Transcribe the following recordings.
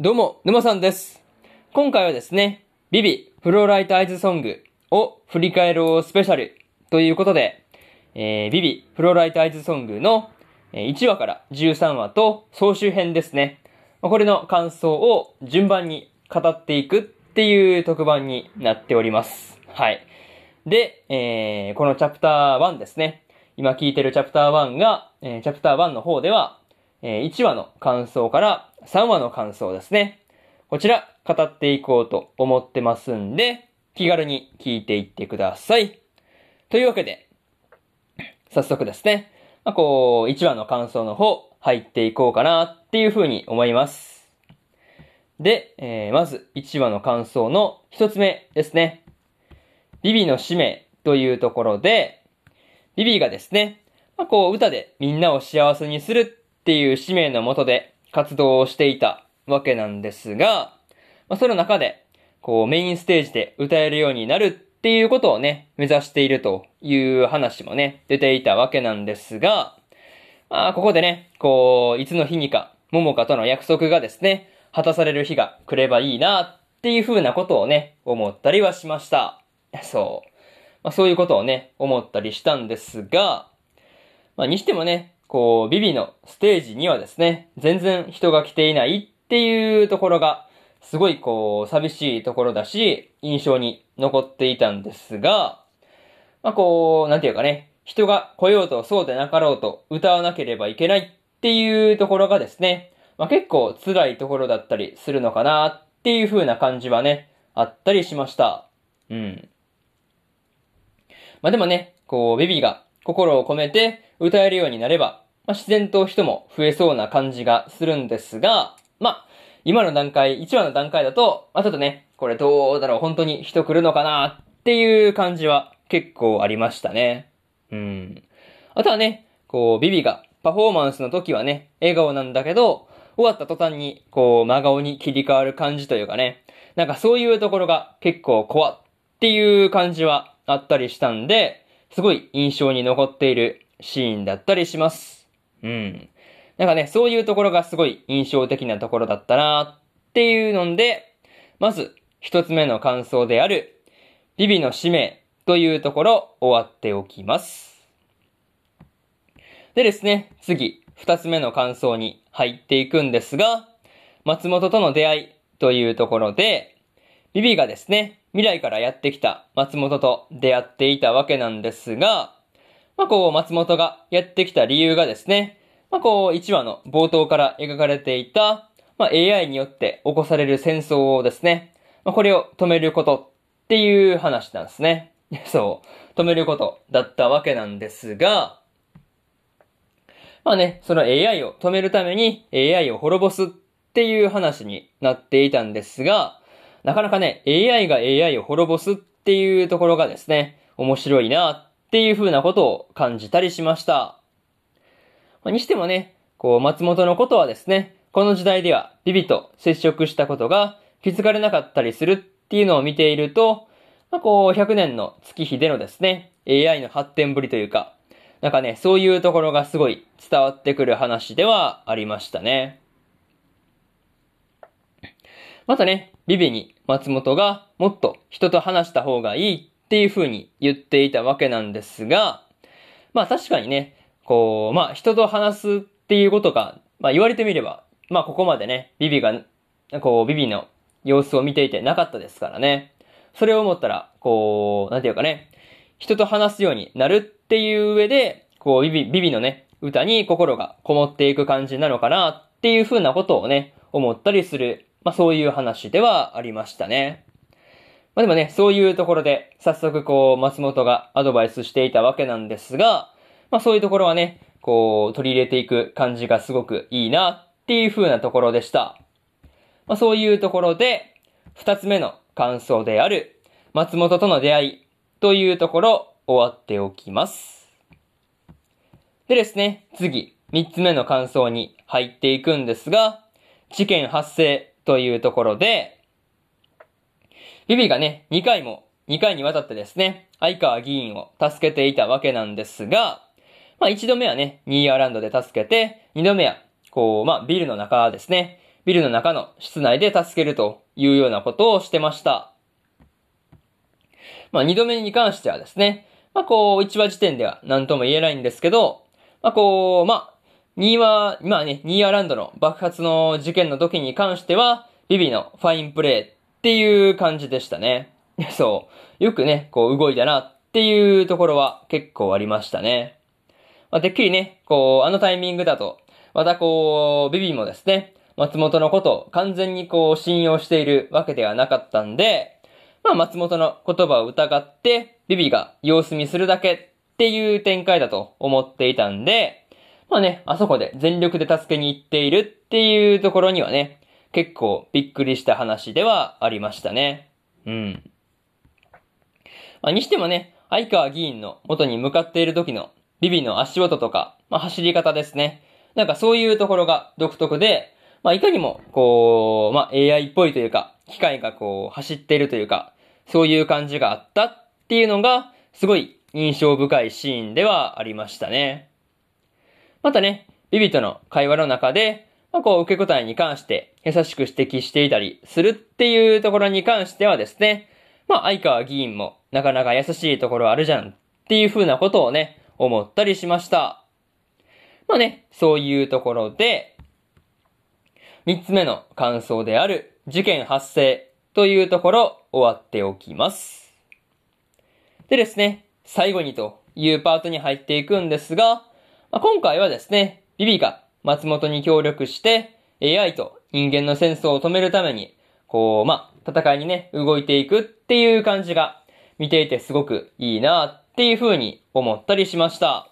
どうも、沼さんです。今回はですね、ビビフローライトアイズソングを振り返ろうスペシャルということで、えー、ビビフローライトアイズソングの1話から13話と総集編ですね。これの感想を順番に語っていくっていう特番になっております。はい。で、えー、このチャプター1ですね。今聞いてるチャプター1が、えーチャプター1の方では、え1話の感想から3話の感想ですね。こちら、語っていこうと思ってますんで、気軽に聞いていってください。というわけで、早速ですね、まあ、こう、1話の感想の方、入っていこうかなっていうふうに思います。で、えーまず1話の感想の1つ目ですね。ビビの使命というところで、ビビがですね、まあ、こう歌でみんなを幸せにするっていう使命のもとで活動をしていたわけなんですが、まあ、その中で、こうメインステージで歌えるようになるっていうことをね、目指しているという話もね、出ていたわけなんですが、まあ、ここでね、こう、いつの日にか、桃香との約束がですね、果たされる日が来ればいいなっていう風なことをね、思ったりはしました。そう。まあ、そういうことをね、思ったりしたんですが、まあ、にしてもね、こう、ビビのステージにはですね、全然人が来ていないっていうところが、すごいこう、寂しいところだし、印象に残っていたんですが、まあこう、なんていうかね、人が来ようとそうでなかろうと歌わなければいけないっていうところがですね、まあ結構辛いところだったりするのかなっていう風な感じはね、あったりしました。うん。まあでもね、こう、ベビが心を込めて歌えるようになれば、まあ自然と人も増えそうな感じがするんですが、まあ、今の段階、1話の段階だと、まあちょっとね、これどうだろう、本当に人来るのかなっていう感じは結構ありましたね。うん。あとはね、こう、ビビがパフォーマンスの時はね、笑顔なんだけど、終わった途端に、こう、真顔に切り替わる感じというかね、なんかそういうところが結構怖っていう感じはあったりしたんで、すごい印象に残っているシーンだったりします。うん。なんかね、そういうところがすごい印象的なところだったなっていうので、まず一つ目の感想である、ビビの使命というところ終わっておきます。でですね、次、二つ目の感想に入っていくんですが、松本との出会いというところで、ビビがですね、未来からやってきた松本と出会っていたわけなんですが、まあこう、松本がやってきた理由がですね、まあこう、1話の冒頭から描かれていた、まあ AI によって起こされる戦争をですね、まあこれを止めることっていう話なんですね。そう、止めることだったわけなんですが、まあね、その AI を止めるために AI を滅ぼすっていう話になっていたんですが、なかなかね、AI が AI を滅ぼすっていうところがですね、面白いなっていう風なことを感じたりしました。まあにしてもね、こう、松本のことはですね、この時代ではビビと接触したことが気づかれなかったりするっていうのを見ていると、まあ、こう、100年の月日でのですね、AI の発展ぶりというか、なんかね、そういうところがすごい伝わってくる話ではありましたね。またね、ビビに松本がもっと人と話した方がいいっていう風に言っていたわけなんですが、まあ確かにね、こう、まあ人と話すっていうことが、まあ言われてみれば、まあここまでね、ビビが、こう、ビビの様子を見ていてなかったですからね。それを思ったら、こう、なんていうかね、人と話すようになるっていう上で、こう、ビビ、ビビのね、歌に心がこもっていく感じなのかなっていう風なことをね、思ったりする、まあそういう話ではありましたね。まあでもね、そういうところで、早速こう、松本がアドバイスしていたわけなんですが、まあそういうところはね、こう、取り入れていく感じがすごくいいなっていう風なところでした。まあそういうところで、二つ目の感想である、松本との出会いというところ、終わっておきます。でですね、次、三つ目の感想に入っていくんですが、事件発生というところで、ビビがね、2回も、2回にわたってですね、相川議員を助けていたわけなんですが、まあ一度目はね、ニーヤーランドで助けて、二度目は、こう、まあビルの中ですね、ビルの中の室内で助けるというようなことをしてました。まあ、二度目に関してはですね、まあ、こう、1話時点では何とも言えないんですけど、まあ、こう、まあ、2話、まあね、ニーアランドの爆発の事件の時に関しては、ビビのファインプレーっていう感じでしたね。そう。よくね、こう動いたなっていうところは結構ありましたね。まあ、てっきりね、こう、あのタイミングだと、またこう、ビビもですね、松本のことを完全にこう信用しているわけではなかったんで、まあ松本の言葉を疑って、ビビが様子見するだけっていう展開だと思っていたんで、まあね、あそこで全力で助けに行っているっていうところにはね、結構びっくりした話ではありましたね。うん。まあ、にしてもね、相川議員の元に向かっている時のビビの足音とか、まあ、走り方ですね。なんかそういうところが独特で、まあ、いかにも、こう、まあ、AI っぽいというか、機械がこう、走っているというか、そういう感じがあったっていうのが、すごい印象深いシーンではありましたね。またね、ビビとの会話の中で、まあ、こう、受け答えに関して優しく指摘していたりするっていうところに関してはですね、まあ、相川議員もなかなか優しいところあるじゃんっていう風なことをね、思ったりしました。まあね、そういうところで、三つ目の感想である事件発生というところ終わっておきます。でですね、最後にというパートに入っていくんですが、まあ、今回はですね、ビビが松本に協力して AI と人間の戦争を止めるために、こう、まあ、戦いにね、動いていくっていう感じが見ていてすごくいいなっていう風に思ったりしました。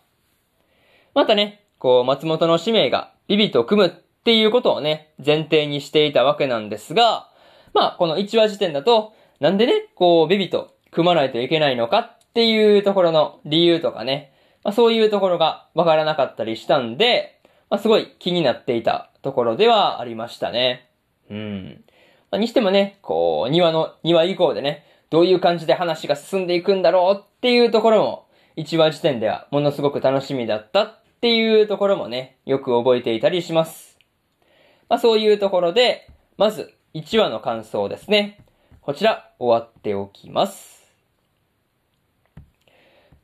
またね、こう、松本の使命がビビと組むっていうことをね、前提にしていたわけなんですが、まあ、この1話時点だと、なんでね、こう、ビビと組まないといけないのかっていうところの理由とかね、まあ、そういうところがわからなかったりしたんで、まあ、すごい気になっていたところではありましたね。うん。まあ、にしてもね、こう、庭の、庭以降でね、どういう感じで話が進んでいくんだろうっていうところも、1話時点ではものすごく楽しみだったっていうところもね、よく覚えていたりします。まあそういうところで、まず1話の感想ですね。こちら終わっておきます。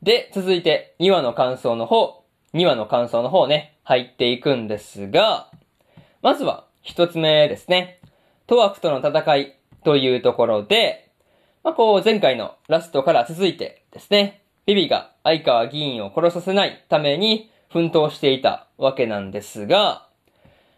で、続いて2話の感想の方、2話の感想の方ね、入っていくんですが、まずは1つ目ですね。トワクとの戦いというところで、まあ、こう前回のラストから続いてですね、ビビが相川議員を殺させないために奮闘していたわけなんですが、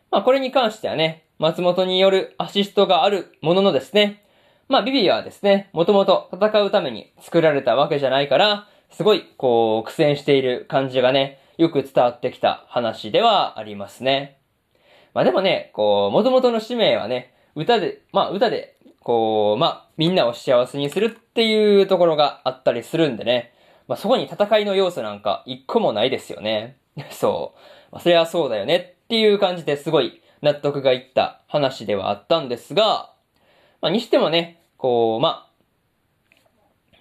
まあこれに関してはね、松本によるアシストがあるもののですね、まあビビはですね、もともと戦うために作られたわけじゃないから、すごいこう苦戦している感じがね、よく伝わってきた話ではありますね。まあでもね、こう、元々の使命はね、歌で、まあ歌で、こう、まあみんなを幸せにするっていうところがあったりするんでね、まあそこに戦いの要素なんか一個もないですよね。そう。まあそれはそうだよねっていう感じですごい納得がいった話ではあったんですが、まあにしてもね、こう、ま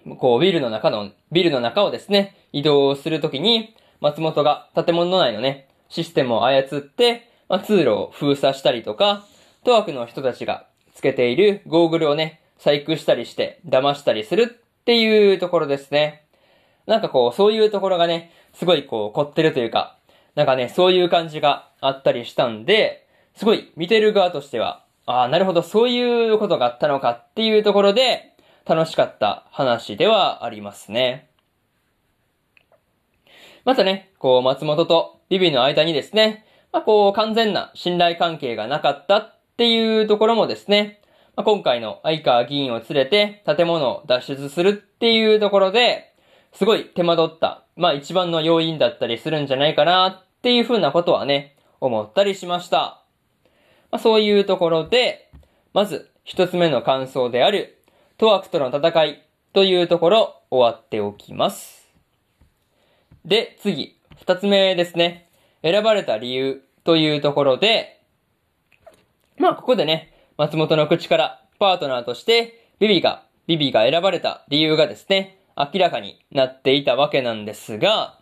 あ、こうビルの中の、ビルの中をですね、移動するときに、松本が建物内のね、システムを操って、まあ、通路を封鎖したりとか、トワクの人たちがつけているゴーグルをね、細工したりして騙したりするっていうところですね。なんかこう、そういうところがね、すごいこう、凝ってるというか、なんかね、そういう感じがあったりしたんで、すごい見てる側としては、ああ、なるほど、そういうことがあったのかっていうところで、楽しかった話ではありますね。またね、こう、松本とビビの間にですね、まあ、こう、完全な信頼関係がなかったっていうところもですね、まあ、今回の相川議員を連れて建物を脱出するっていうところで、すごい手間取った、まあ一番の要因だったりするんじゃないかなっていうふうなことはね、思ったりしました。まあ、そういうところで、まず一つ目の感想である、トワクとの戦いというところ終わっておきます。で、次、二つ目ですね。選ばれた理由というところで、まあ、ここでね、松本の口からパートナーとしてビビが、ビビが選ばれた理由がですね、明らかになっていたわけなんですが、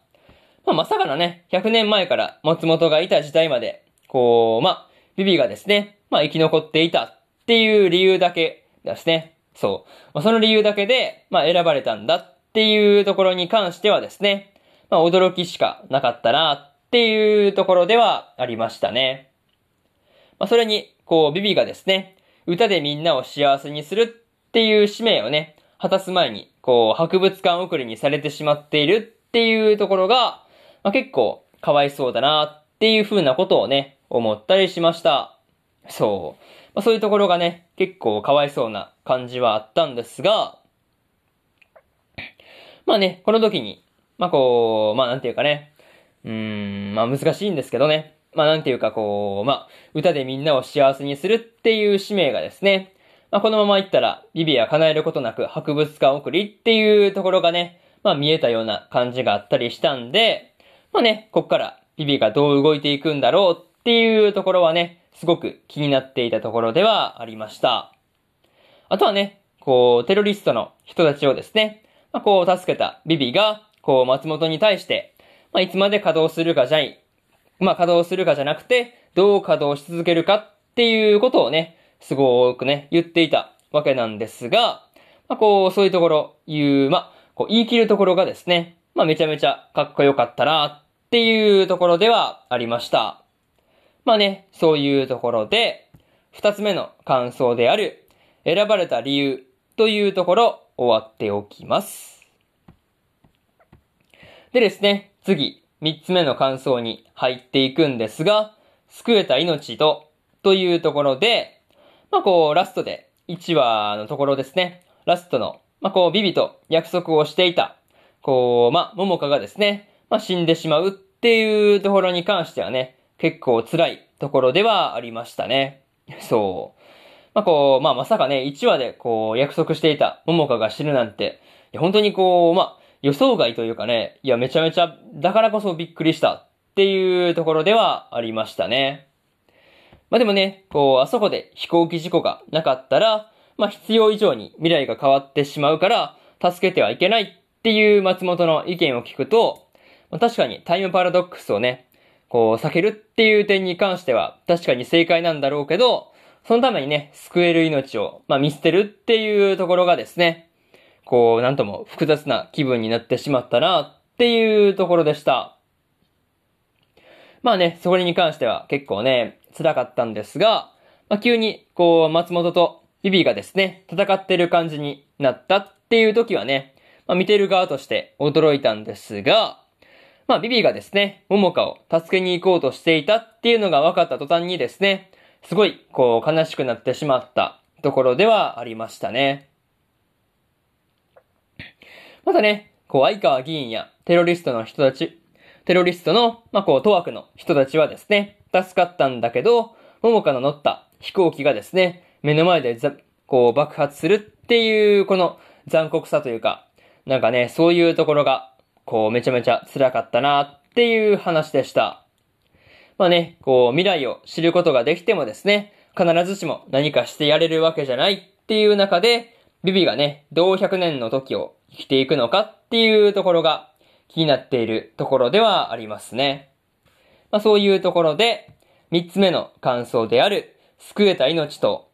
まあ、まさかのね、100年前から松本がいた時代まで、こう、まあ、ビビがですね、まあ生き残っていたっていう理由だけですね。そう。まあ、その理由だけで、まあ選ばれたんだっていうところに関してはですね、まあ驚きしかなかったなっていうところではありましたね。まあそれに、こう、ビビがですね、歌でみんなを幸せにするっていう使命をね、果たす前に、こう、博物館送りにされてしまっているっていうところが、まあ、結構かわいそうだなっていう風なことをね、思ったりしました。そう。まあ、そういうところがね、結構かわいそうな感じはあったんですが、まあね、この時に、まあこう、まあなんていうかね、うーん、まあ難しいんですけどね、まあなんていうかこう、まあ歌でみんなを幸せにするっていう使命がですね、まあ、このまま行ったら、ビビは叶えることなく博物館送りっていうところがね、まあ見えたような感じがあったりしたんで、まあね、こっからビビがどう動いていくんだろうっていうところはね、すごく気になっていたところではありました。あとはね、こう、テロリストの人たちをですね、まあ、こう、助けたビビが、こう、松本に対して、まあ、いつまで稼働するかじゃい、まあ、稼働するかじゃなくて、どう稼働し続けるかっていうことをね、すごくね、言っていたわけなんですが、まあ、こう、そういうところ言う、まあ、こう言い切るところがですね、まあ、めちゃめちゃかっこよかったなっていうところではありました。まあね、そういうところで、二つ目の感想である、選ばれた理由というところ、終わっておきます。でですね、次、三つ目の感想に入っていくんですが、救えた命と、というところで、まあこう、ラストで、1話のところですね。ラストの、まあこう、ビビと約束をしていた、こう、まあ、桃香がですね、まあ死んでしまうっていうところに関してはね、結構辛いところではありましたね。そう。まあこう、まあまさかね、1話でこう、約束していた桃香が死ぬなんて、本当にこう、まあ、予想外というかね、いや、めちゃめちゃ、だからこそびっくりしたっていうところではありましたね。まあでもね、こう、あそこで飛行機事故がなかったら、まあ必要以上に未来が変わってしまうから、助けてはいけないっていう松本の意見を聞くと、まあ、確かにタイムパラドックスをね、こう避けるっていう点に関しては確かに正解なんだろうけど、そのためにね、救える命を、まあ、見捨てるっていうところがですね、こう、なんとも複雑な気分になってしまったなっていうところでした。まあね、それに関しては結構ね、辛かったんですが、まあ、急に、こう、松本とビビがですね、戦ってる感じになったっていう時はね、まあ、見てる側として驚いたんですが、まあ、ビビがですね、桃香を助けに行こうとしていたっていうのが分かった途端にですね、すごい、こう、悲しくなってしまったところではありましたね。またね、こう、相川議員やテロリストの人たち、テロリストの、まあ、こう、当枠の人たちはですね、助かったんだけど、桃香の乗った飛行機がですね、目の前でざ、こう爆発するっていう、この残酷さというか、なんかね、そういうところが、こうめちゃめちゃ辛かったなっていう話でした。まあね、こう未来を知ることができてもですね、必ずしも何かしてやれるわけじゃないっていう中で、ビビがね、どう100年の時を生きていくのかっていうところが気になっているところではありますね。まあ、そういうところで、三つ目の感想である、救えた命と、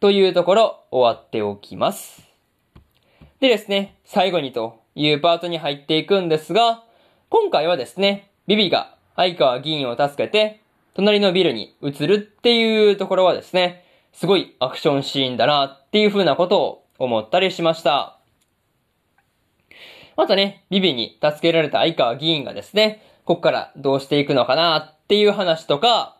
というところ、終わっておきます。でですね、最後にというパートに入っていくんですが、今回はですね、ビビが相川議員を助けて、隣のビルに移るっていうところはですね、すごいアクションシーンだなっていう風なことを思ったりしました。またね、ビビに助けられた相川議員がですね、こっからどうしていくのかなっていう話とか、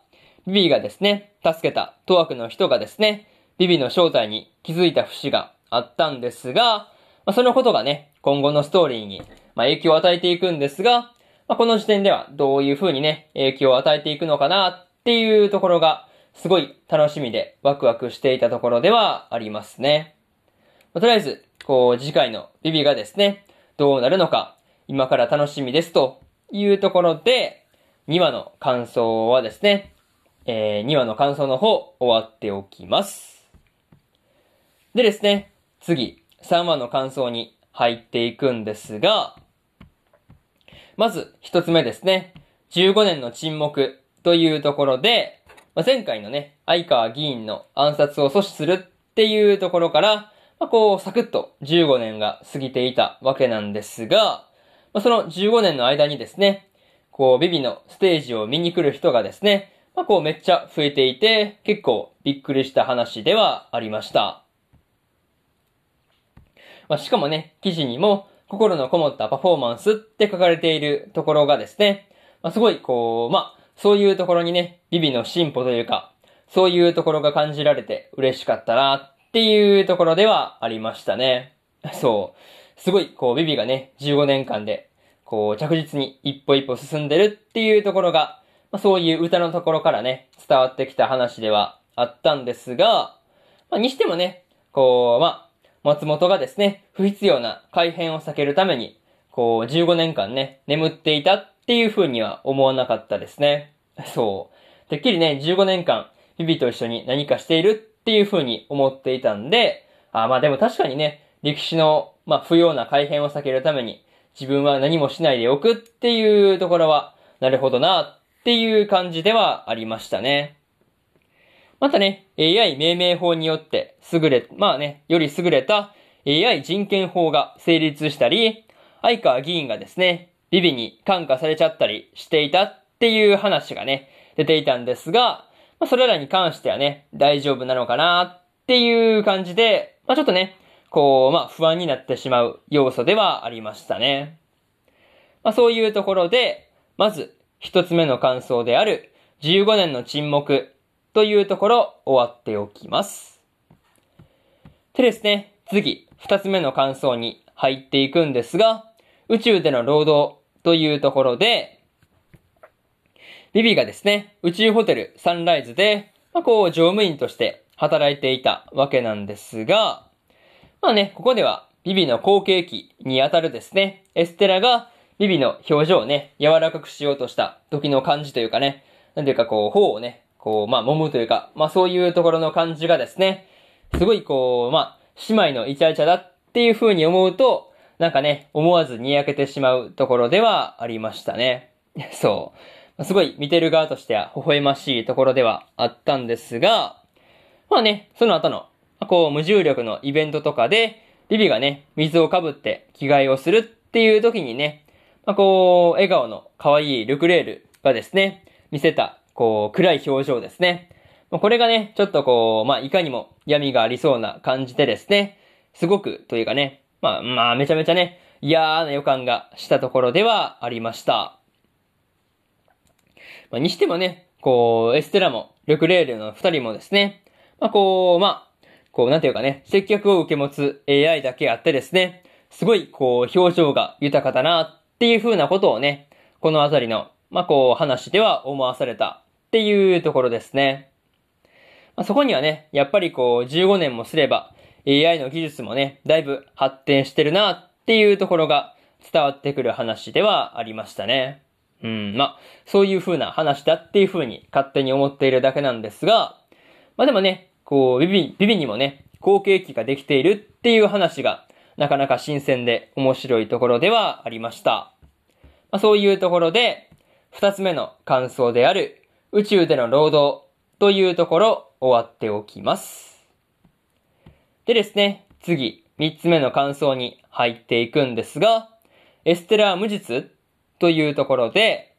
ビビがですね、助けたトワクの人がですね、ビビの正体に気づいた節があったんですが、まあ、そのことがね、今後のストーリーに、まあ、影響を与えていくんですが、まあ、この時点ではどういう風にね、影響を与えていくのかなっていうところが、すごい楽しみでワクワクしていたところではありますね。まあ、とりあえず、こう、次回のビビがですね、どうなるのか、今から楽しみですというところで、2話の感想はですね、えー、2話の感想の方終わっておきます。でですね、次、3話の感想に入っていくんですが、まず1つ目ですね、15年の沈黙というところで、まあ、前回のね、相川議員の暗殺を阻止するっていうところから、まあ、こう、サクッと15年が過ぎていたわけなんですが、まあ、その15年の間にですね、こう、ビビのステージを見に来る人がですね、まあ、こうめっちゃ増えていて、結構びっくりした話ではありました。まあ、しかもね、記事にも、心のこもったパフォーマンスって書かれているところがですね、まあ、すごいこう、まあ、そういうところにね、ビビの進歩というか、そういうところが感じられて嬉しかったなっていうところではありましたね。そう。すごい、こう、ビビがね、15年間で、こう、着実に一歩一歩進んでるっていうところが、まあ、そういう歌のところからね、伝わってきた話ではあったんですが、まあ、にしてもね、こう、まあ、松本がですね、不必要な改変を避けるために、こう、15年間ね、眠っていたっていう風には思わなかったですね。そう。てっきりね、15年間、ビビと一緒に何かしているっていう風に思っていたんで、あまあでも確かにね、歴史の、まあ不要な改変を避けるために、自分は何もしないでおくっていうところは、なるほどなっていう感じではありましたね。またね、AI 命名法によって優れ、まあね、より優れた AI 人権法が成立したり、相川議員がですね、ビビに感化されちゃったりしていたっていう話がね、出ていたんですが、まあ、それらに関してはね、大丈夫なのかなっていう感じで、まあ、ちょっとね、こう、まあ、不安になってしまう要素ではありましたね。まあ、そういうところで、まず、一つ目の感想である、15年の沈黙というところ終わっておきます。でですね、次、二つ目の感想に入っていくんですが、宇宙での労働というところで、ビビがですね、宇宙ホテルサンライズで、まあ、こう、乗務員として働いていたわけなんですが、まあね、ここでは、ビビの後継機にあたるですね、エステラが、ビビの表情をね、柔らかくしようとした時の感じというかね、なんていうかこう、頬をね、こう、まあ、揉むというか、まあ、そういうところの感じがですね、すごいこう、まあ、姉妹のイチャイチャだっていう風に思うと、なんかね、思わずにやけてしまうところではありましたね。そう。すごい見てる側としては微笑ましいところではあったんですが、まあね、その後の、こう、無重力のイベントとかで、ビビがね、水をかぶって着替えをするっていう時にね、まあ、こう、笑顔の可愛いルクレールがですね、見せたこう、暗い表情ですね。まあこれがね、ちょっとこう、まあ、いかにも闇がありそうな感じでですね、すごく、というかね、まあ、まあ、めちゃめちゃね、嫌な予感がしたところではありました。まあ、にしてもね、こう、エステラも、ルクレールの二人もですね、まあ、こう、まあ、こう、なんていうかね、接客を受け持つ AI だけあってですね、すごい、こう、表情が豊かだな、っていう風なことをね、このあたりの、まあ、こう、話では思わされたっていうところですね。まあ、そこにはね、やっぱりこう15年もすれば AI の技術もね、だいぶ発展してるなっていうところが伝わってくる話ではありましたね。うん、まあ、そういう風な話だっていう風に勝手に思っているだけなんですが、まあでもね、こう、ビビ、ビビにもね、後継機ができているっていう話が、なかなか新鮮で面白いところではありました。まあそういうところで、二つ目の感想である、宇宙での労働というところ終わっておきます。でですね、次、三つ目の感想に入っていくんですが、エステラは無実というところで、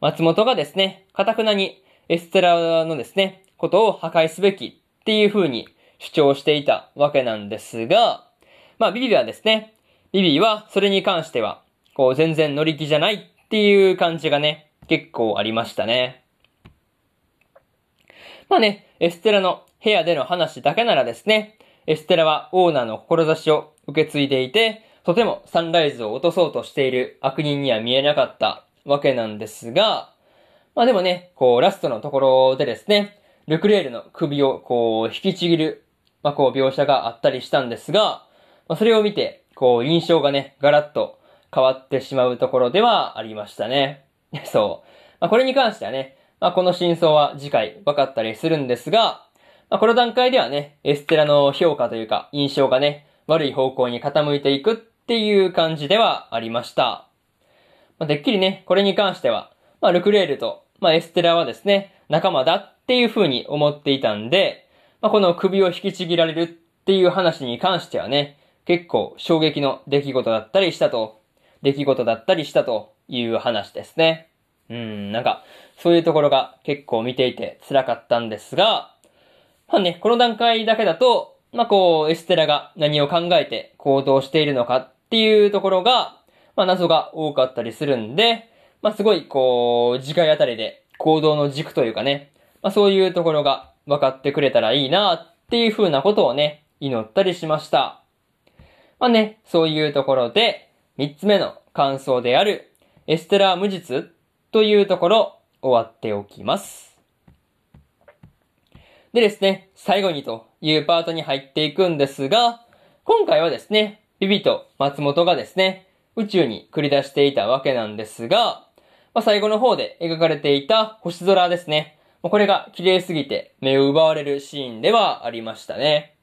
松本がですね、かたくなにエステラのですね、ことを破壊すべきっていう風に主張していたわけなんですが、まあビビはですね、ビビはそれに関しては、こう全然乗り気じゃないっていう感じがね、結構ありましたね。まあね、エステラの部屋での話だけならですね、エステラはオーナーの志を受け継いでいて、とてもサンライズを落とそうとしている悪人には見えなかったわけなんですが、まあでもね、こうラストのところでですね、ルクレールの首をこう引きちぎる、まあこう描写があったりしたんですが、まあそれを見て、こう印象がね、ガラッと変わってしまうところではありましたね。そう。まあこれに関してはね、まあ、この真相は次回分かったりするんですが、まあ、この段階ではね、エステラの評価というか印象がね、悪い方向に傾いていくっていう感じではありました。まあ、てっきりね、これに関しては、まあ、ルクレールと、まあ、エステラはですね、仲間だっていう風に思っていたんで、まあ、この首を引きちぎられるっていう話に関してはね、結構衝撃の出来事だったりしたと、出来事だったりしたという話ですね。うん、なんか、そういうところが結構見ていて辛かったんですが、まあね、この段階だけだと、まあこう、エステラが何を考えて行動しているのかっていうところが、まあ謎が多かったりするんで、まあすごいこう、次回あたりで行動の軸というかね、まあそういうところが分かってくれたらいいなっていう風なことをね、祈ったりしました。まあね、そういうところで、三つ目の感想である、エステラ無実というところ、終わっておきます。でですね、最後にというパートに入っていくんですが、今回はですね、ビビと松本がですね、宇宙に繰り出していたわけなんですが、まあ、最後の方で描かれていた星空ですね。これが綺麗すぎて目を奪われるシーンではありましたね。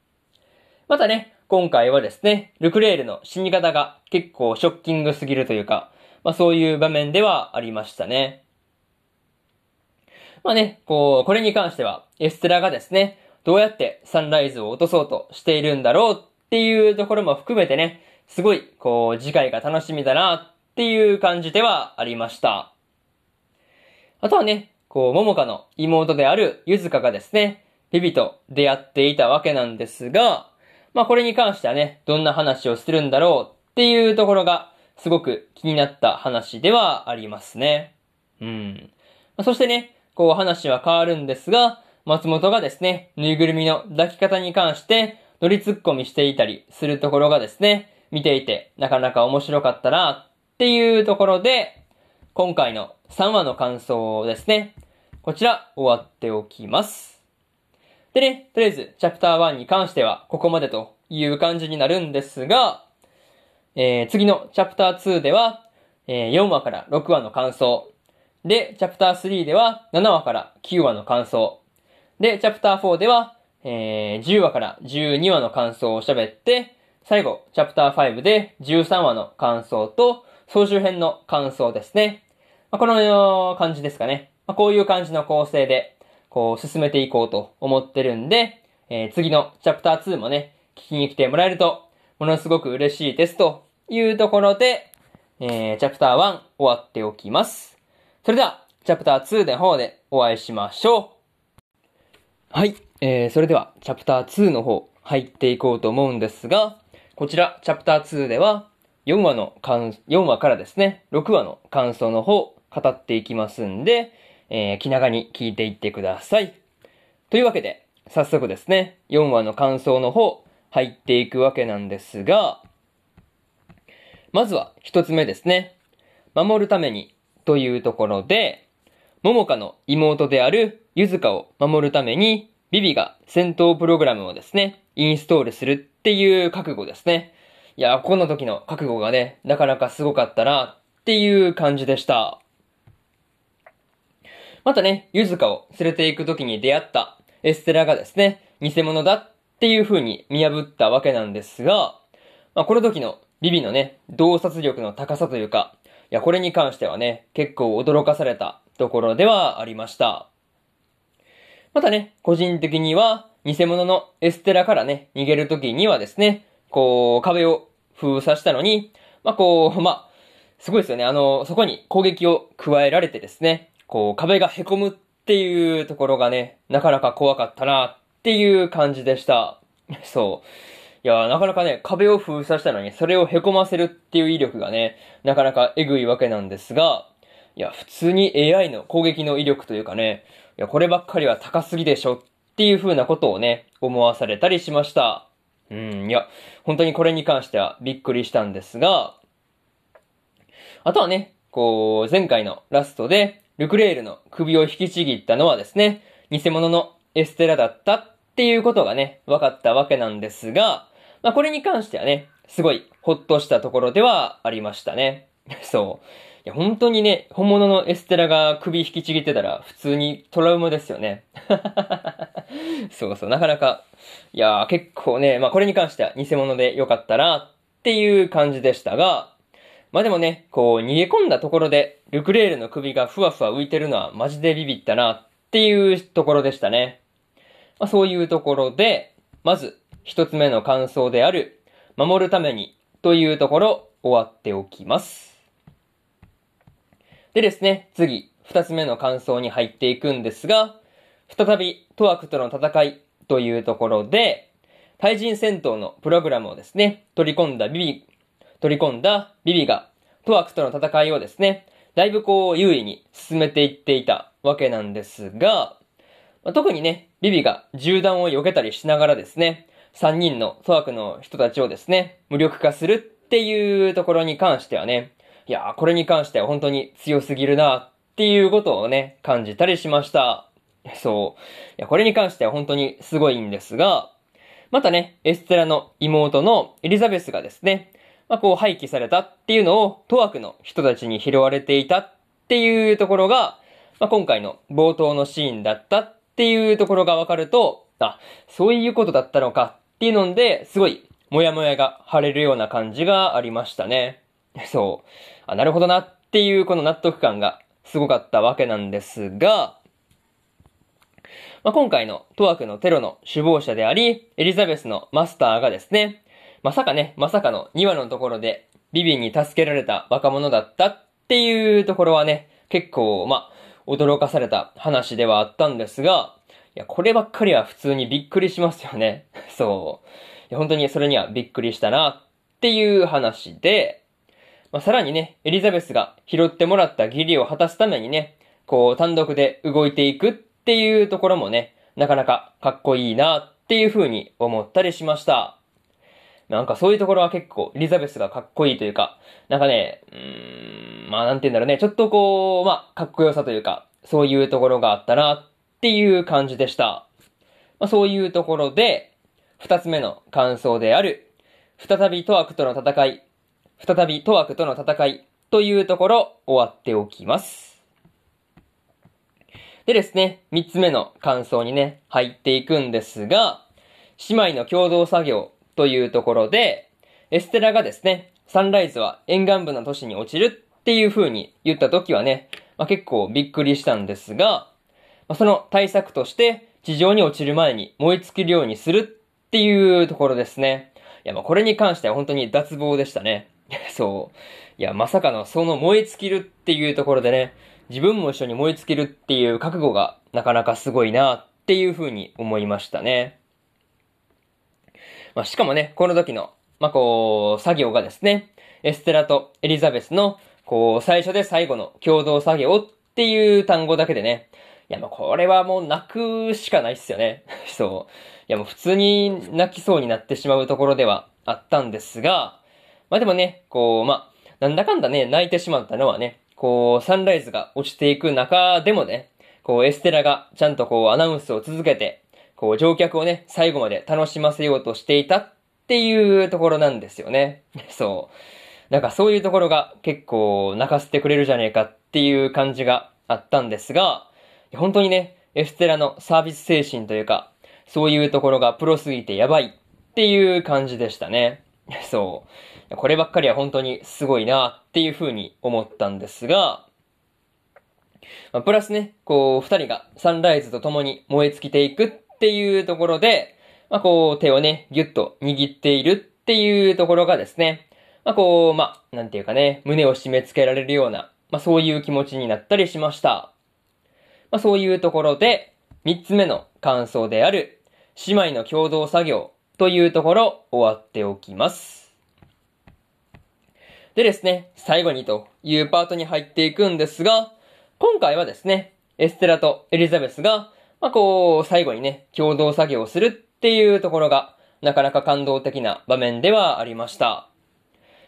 またね、今回はですね、ルクレールの死に方が結構ショッキングすぎるというか、まあそういう場面ではありましたね。まあね、こう、これに関しては、エステラがですね、どうやってサンライズを落とそうとしているんだろうっていうところも含めてね、すごい、こう、次回が楽しみだなっていう感じではありました。あとはね、こう、桃香の妹であるゆずかがですね、ビビと出会っていたわけなんですが、まあこれに関してはね、どんな話をするんだろうっていうところが、すごく気になった話ではありますね。うん。まあ、そしてね、こう話は変わるんですが、松本がですね、ぬいぐるみの抱き方に関して乗り突っ込みしていたりするところがですね、見ていてなかなか面白かったなっていうところで、今回の3話の感想ですね。こちら終わっておきます。でね、とりあえずチャプター1に関してはここまでという感じになるんですが、えー、次のチャプター2では、えー、4話から6話の感想。で、チャプター3では7話から9話の感想。で、チャプター4では、えー、10話から12話の感想を喋って、最後、チャプター5で13話の感想と、総集編の感想ですね。まあ、この感じですかね。まあ、こういう感じの構成で、こう、進めていこうと思ってるんで、えー、次のチャプター2もね、聞きに来てもらえると、ものすごく嬉しいですというところで、えー、チャプター1終わっておきます。それでは、チャプター2の方でお会いしましょう。はい。えー、それでは、チャプター2の方、入っていこうと思うんですが、こちら、チャプター2では、4話の感、4話からですね、6話の感想の方、語っていきますんで、えー、気長に聞いていってください。というわけで、早速ですね、4話の感想の方、入っていくわけなんですが、まずは一つ目ですね。守るためにというところで、桃香の妹であるゆずかを守るために、ビビが戦闘プログラムをですね、インストールするっていう覚悟ですね。いや、この時の覚悟がね、なかなかすごかったなっていう感じでした。またね、ゆずかを連れて行く時に出会ったエステラがですね、偽物だっていう風に見破ったわけなんですが、まあ、この時のビビのね、洞察力の高さというか、いや、これに関してはね、結構驚かされたところではありました。またね、個人的には、偽物のエステラからね、逃げる時にはですね、こう、壁を封鎖したのに、まあ、こう、まあ、すごいですよね。あの、そこに攻撃を加えられてですね、こう、壁が凹むっていうところがね、なかなか怖かったなっていう感じでした。そう。いやなかなかね、壁を封鎖したのに、それを凹ませるっていう威力がね、なかなかエグいわけなんですが、いや、普通に AI の攻撃の威力というかね、いや、こればっかりは高すぎでしょっていう風なことをね、思わされたりしました。うん、いや、本当にこれに関してはびっくりしたんですが、あとはね、こう、前回のラストで、ルクレールの首を引きちぎったのはですね、偽物のエステラだったっていうことがね、分かったわけなんですが、まあこれに関してはね、すごいほっとしたところではありましたね。そう。や、本当にね、本物のエステラが首引きちぎってたら普通にトラウマですよね。そうそう、なかなか。いやー、結構ね、まあこれに関しては偽物でよかったなっていう感じでしたが、まあでもね、こう逃げ込んだところでルクレールの首がふわふわ浮いてるのはマジでビビったなっていうところでしたね。まあ、そういうところで、まず、一つ目の感想である、守るためにというところ、終わっておきます。でですね、次、二つ目の感想に入っていくんですが、再び、トワクとの戦いというところで、対人戦闘のプログラムをですね、取り込んだビビ、取り込んだビビが、トワクとの戦いをですね、だいぶこう優位に進めていっていたわけなんですが、まあ、特にね、ビビが銃弾を避けたりしながらですね、3人のトワクの人たちをですね、無力化するっていうところに関してはね、いやー、これに関しては本当に強すぎるなっていうことをね、感じたりしました。そう。いや、これに関しては本当にすごいんですが、またね、エステラの妹のエリザベスがですね、まあ、こう廃棄されたっていうのを、トワクの人たちに拾われていたっていうところが、まあ、今回の冒頭のシーンだったっていうところがわかると、あ、そういうことだったのかっていうので、すごい、もやもやが晴れるような感じがありましたね。そう。あ、なるほどなっていうこの納得感がすごかったわけなんですが、まあ、今回のトワクのテロの首謀者であり、エリザベスのマスターがですね、まさかね、まさかの2話のところで、ビビンに助けられた若者だったっていうところはね、結構、まあ、驚かされた話ではあったんですが、いや、こればっかりは普通にびっくりしますよね。そう。本当にそれにはびっくりしたなっていう話で、まあ、さらにね、エリザベスが拾ってもらった義理を果たすためにね、こう単独で動いていくっていうところもね、なかなかかっこいいなっていう風に思ったりしました。なんかそういうところは結構、エリザベスがかっこいいというか、なんかね、うーん、まあなんて言うんだろうね、ちょっとこう、まあ、かっこよさというか、そういうところがあったなっていう感じでした。まあそういうところで、二つ目の感想である、再びトワクとの戦い、再びトワクとの戦いというところ終わっておきます。でですね、三つ目の感想にね、入っていくんですが、姉妹の共同作業というところで、エステラがですね、サンライズは沿岸部の都市に落ちるっていう風に言った時はね、まあ、結構びっくりしたんですが、まあ、その対策として地上に落ちる前に燃え尽きるようにするっていうところですね。いや、まあこれに関しては本当に脱帽でしたね。そう。いや、まさかのその燃え尽きるっていうところでね、自分も一緒に燃え尽きるっていう覚悟がなかなかすごいなっていう風に思いましたね。まあ、しかもね、この時の、まあ、こう、作業がですね、エステラとエリザベスの、こう、最初で最後の共同作業っていう単語だけでね、いや、もうこれはもう泣くしかないっすよね。そう。いや、もう普通に泣きそうになってしまうところではあったんですが、まあでもね、こう、まあ、なんだかんだね、泣いてしまったのはね、こう、サンライズが落ちていく中でもね、こう、エステラがちゃんとこう、アナウンスを続けて、こう乗客をね、最後まで楽しませようとしていたっていうところなんですよね。そう。なんかそういうところが結構泣かせてくれるじゃねえかっていう感じがあったんですが、本当にね、エステラのサービス精神というか、そういうところがプロすぎてやばいっていう感じでしたね。そう。こればっかりは本当にすごいなっていう風に思ったんですが、まあ、プラスね、こう、二人がサンライズと共に燃え尽きていくっていうところで、まあ、こう、手をね、ぎゅっと握っているっていうところがですね、まあ、こう、まあ、なんていうかね、胸を締め付けられるような、まあ、そういう気持ちになったりしました。まあ、そういうところで、三つ目の感想である、姉妹の共同作業というところ、終わっておきます。でですね、最後にというパートに入っていくんですが、今回はですね、エステラとエリザベスがまあ、こう、最後にね、共同作業をするっていうところが、なかなか感動的な場面ではありました。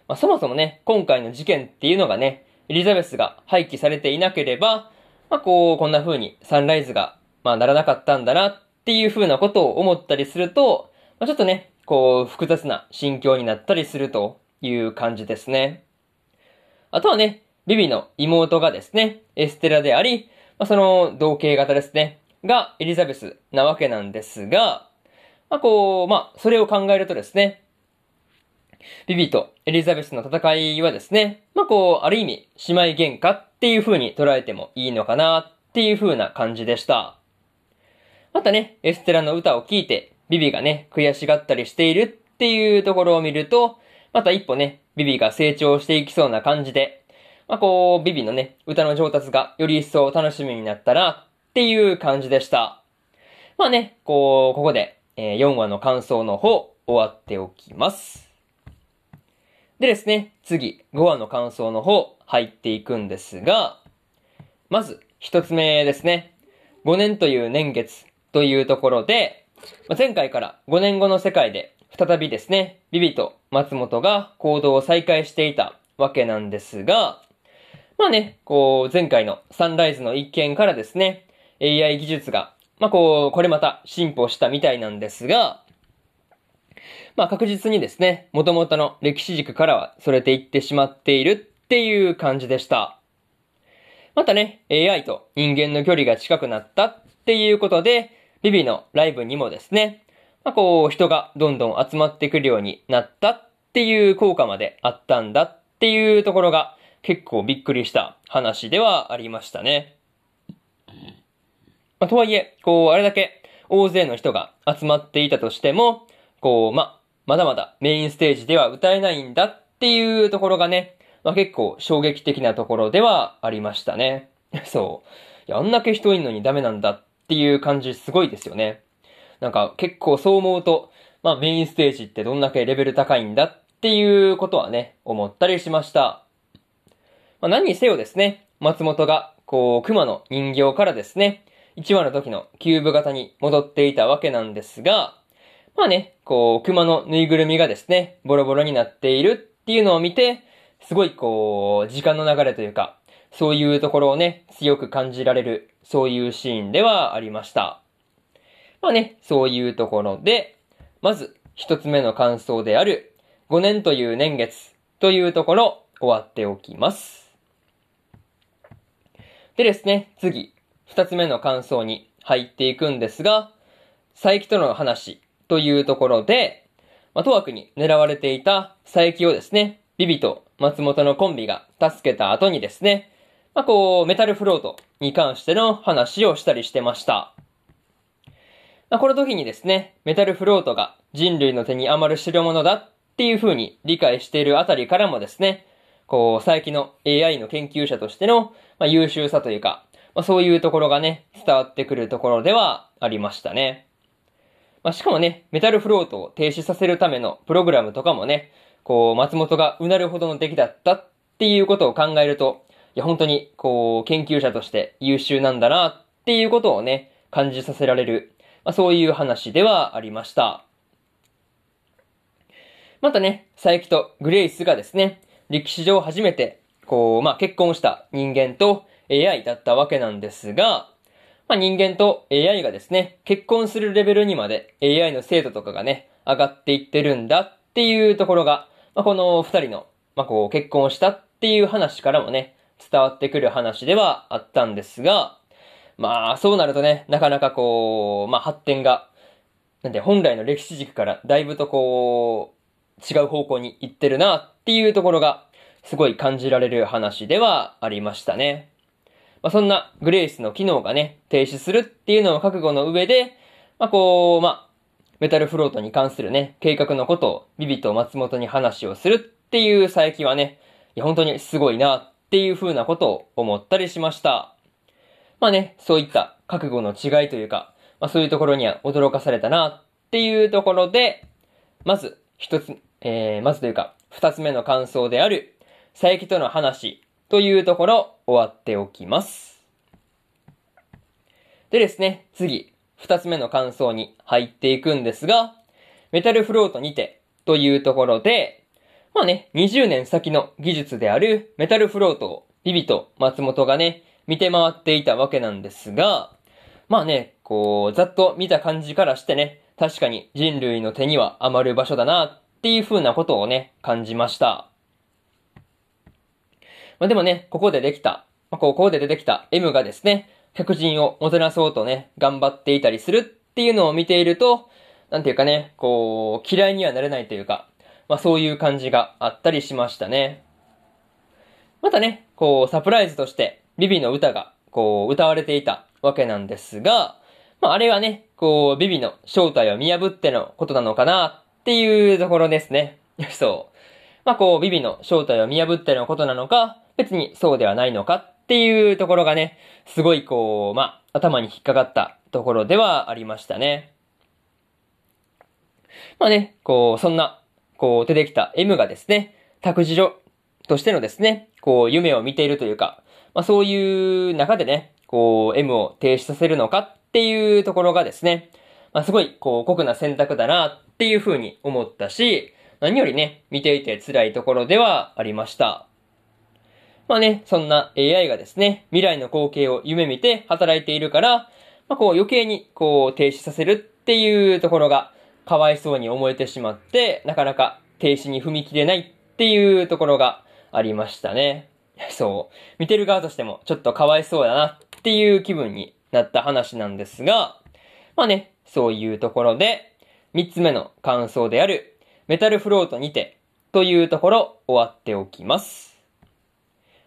まあ、そもそもね、今回の事件っていうのがね、エリザベスが廃棄されていなければ、まあ、こう、こんな風にサンライズが、まあ、ならなかったんだなっていう風なことを思ったりすると、まあ、ちょっとね、こう、複雑な心境になったりするという感じですね。あとはね、ビビの妹がですね、エステラであり、まあ、その同型型ですね。がエリザベスなわけなんですが、まあこう、まあそれを考えるとですね、ビビとエリザベスの戦いはですね、まあこう、ある意味姉妹喧嘩っていう風に捉えてもいいのかなっっていう風な感じでした。またね、エステラの歌を聴いて、ビビがね、悔しがったりしているっていうところを見ると、また一歩ね、ビビが成長していきそうな感じで、まあ、こう、ビビのね、歌の上達がより一層楽しみになったなっていう感じでした。まあね、こう、ここで、えー4話の感想の方、終わっておきます。でですね、次、5話の感想の方、入っていくんですが、まず、一つ目ですね。5年という年月というところで、前回から5年後の世界で、再びですね、ビビと松本が行動を再開していたわけなんですが、まあね、こう、前回のサンライズの一件からですね、AI 技術が、まあこう、これまた進歩したみたいなんですが、まあ確実にですね、元々の歴史軸からはそれていってしまっているっていう感じでした。またね、AI と人間の距離が近くなったっていうことで、ビビのライブにもですね、まあこう、人がどんどん集まってくるようになったっていう効果まであったんだっていうところが結構びっくりした話ではありましたね。まあ、とはいえ、こう、あれだけ大勢の人が集まっていたとしても、こう、まあ、まだまだメインステージでは歌えないんだっていうところがね、まあ、結構衝撃的なところではありましたね。そう。いや、あんだけ人いんのにダメなんだっていう感じすごいですよね。なんか結構そう思うと、まあメインステージってどんだけレベル高いんだっていうことはね、思ったりしました。まあ何にせよですね、松本が、こう、熊の人形からですね、1話の時のキューブ型に戻っていたわけなんですが、まあね、こう、熊のぬいぐるみがですね、ボロボロになっているっていうのを見て、すごいこう、時間の流れというか、そういうところをね、強く感じられる、そういうシーンではありました。まあね、そういうところで、まず、一つ目の感想である、5年という年月というところ、終わっておきます。でですね、次、二つ目の感想に入っていくんですが、佐伯との話というところで、まあ、トワクに狙われていた佐伯をですね、ビビと松本のコンビが助けた後にですね、まあ、こう、メタルフロートに関しての話をしたりしてました。まあ、この時にですね、メタルフロートが人類の手に余る代物だっていう風に理解しているあたりからもですね、こう、佐伯の AI の研究者としての、まあ、優秀さというか、まあ、そういうところがね、伝わってくるところではありましたね。まあ、しかもね、メタルフロートを停止させるためのプログラムとかもね、こう、松本がうなるほどの出来だったっていうことを考えると、いや、本当に、こう、研究者として優秀なんだなっていうことをね、感じさせられる、まあ、そういう話ではありました。またね、佐伯とグレイスがですね、歴史上初めて、こう、まあ、結婚した人間と AI だったわけなんですが、まあ、人間と AI がですね、結婚するレベルにまで AI の精度とかがね、上がっていってるんだっていうところが、まあ、この二人の、まあ、こう、結婚したっていう話からもね、伝わってくる話ではあったんですが、まあ、そうなるとね、なかなかこう、まあ、発展が、なんで本来の歴史軸からだいぶとこう、違う方向に行ってるなっていうところが、すごい感じられる話ではありましたね。まあ、そんなグレイスの機能がね、停止するっていうのを覚悟の上で、まあ、こう、まあ、メタルフロートに関するね、計画のことをビビと松本に話をするっていう佐伯はね、いや、本当にすごいなっていう風なことを思ったりしました。まあね、そういった覚悟の違いというか、まあそういうところには驚かされたなっていうところで、まず一つ、えー、まずというか、二つ目の感想である、佐伯との話というところ終わっておきます。でですね、次、二つ目の感想に入っていくんですが、メタルフロートにてというところで、まあね、20年先の技術であるメタルフロートをビビと松本がね、見て回っていたわけなんですが、まあね、こう、ざっと見た感じからしてね、確かに人類の手には余る場所だなっていう風なことをね、感じました。まあでもね、ここでできた、まあ、ここで出てきた M がですね、客人をもてなそうとね、頑張っていたりするっていうのを見ていると、なんていうかね、こう、嫌いにはなれないというか、まあそういう感じがあったりしましたね。またね、こう、サプライズとして、ビビの歌がこう、歌われていたわけなんですが、まあ、あれはね、こう、ビビの正体を見破ってのことなのかなっていうところですね。そう。まあ、こう、ビビの正体を見破ってのことなのか、別にそうではないのかっていうところがね、すごいこう、まあ、頭に引っかかったところではありましたね。まあね、こう、そんな、こう、出てきた M がですね、託児所としてのですね、こう、夢を見ているというか、まあそういう中でね、こう、M を停止させるのかっていうところがですね、まあすごい、こう、酷な選択だなっていうふうに思ったし、何よりね、見ていて辛いところではありました。まあね、そんな AI がですね、未来の光景を夢見て働いているから、まあこう余計にこう停止させるっていうところがかわいそうに思えてしまって、なかなか停止に踏み切れないっていうところがありましたね。そう。見てる側としてもちょっとかわいそうだなっていう気分になった話なんですが、まあね、そういうところで、三つ目の感想である、メタルフロートにて、というところ終わっておきます。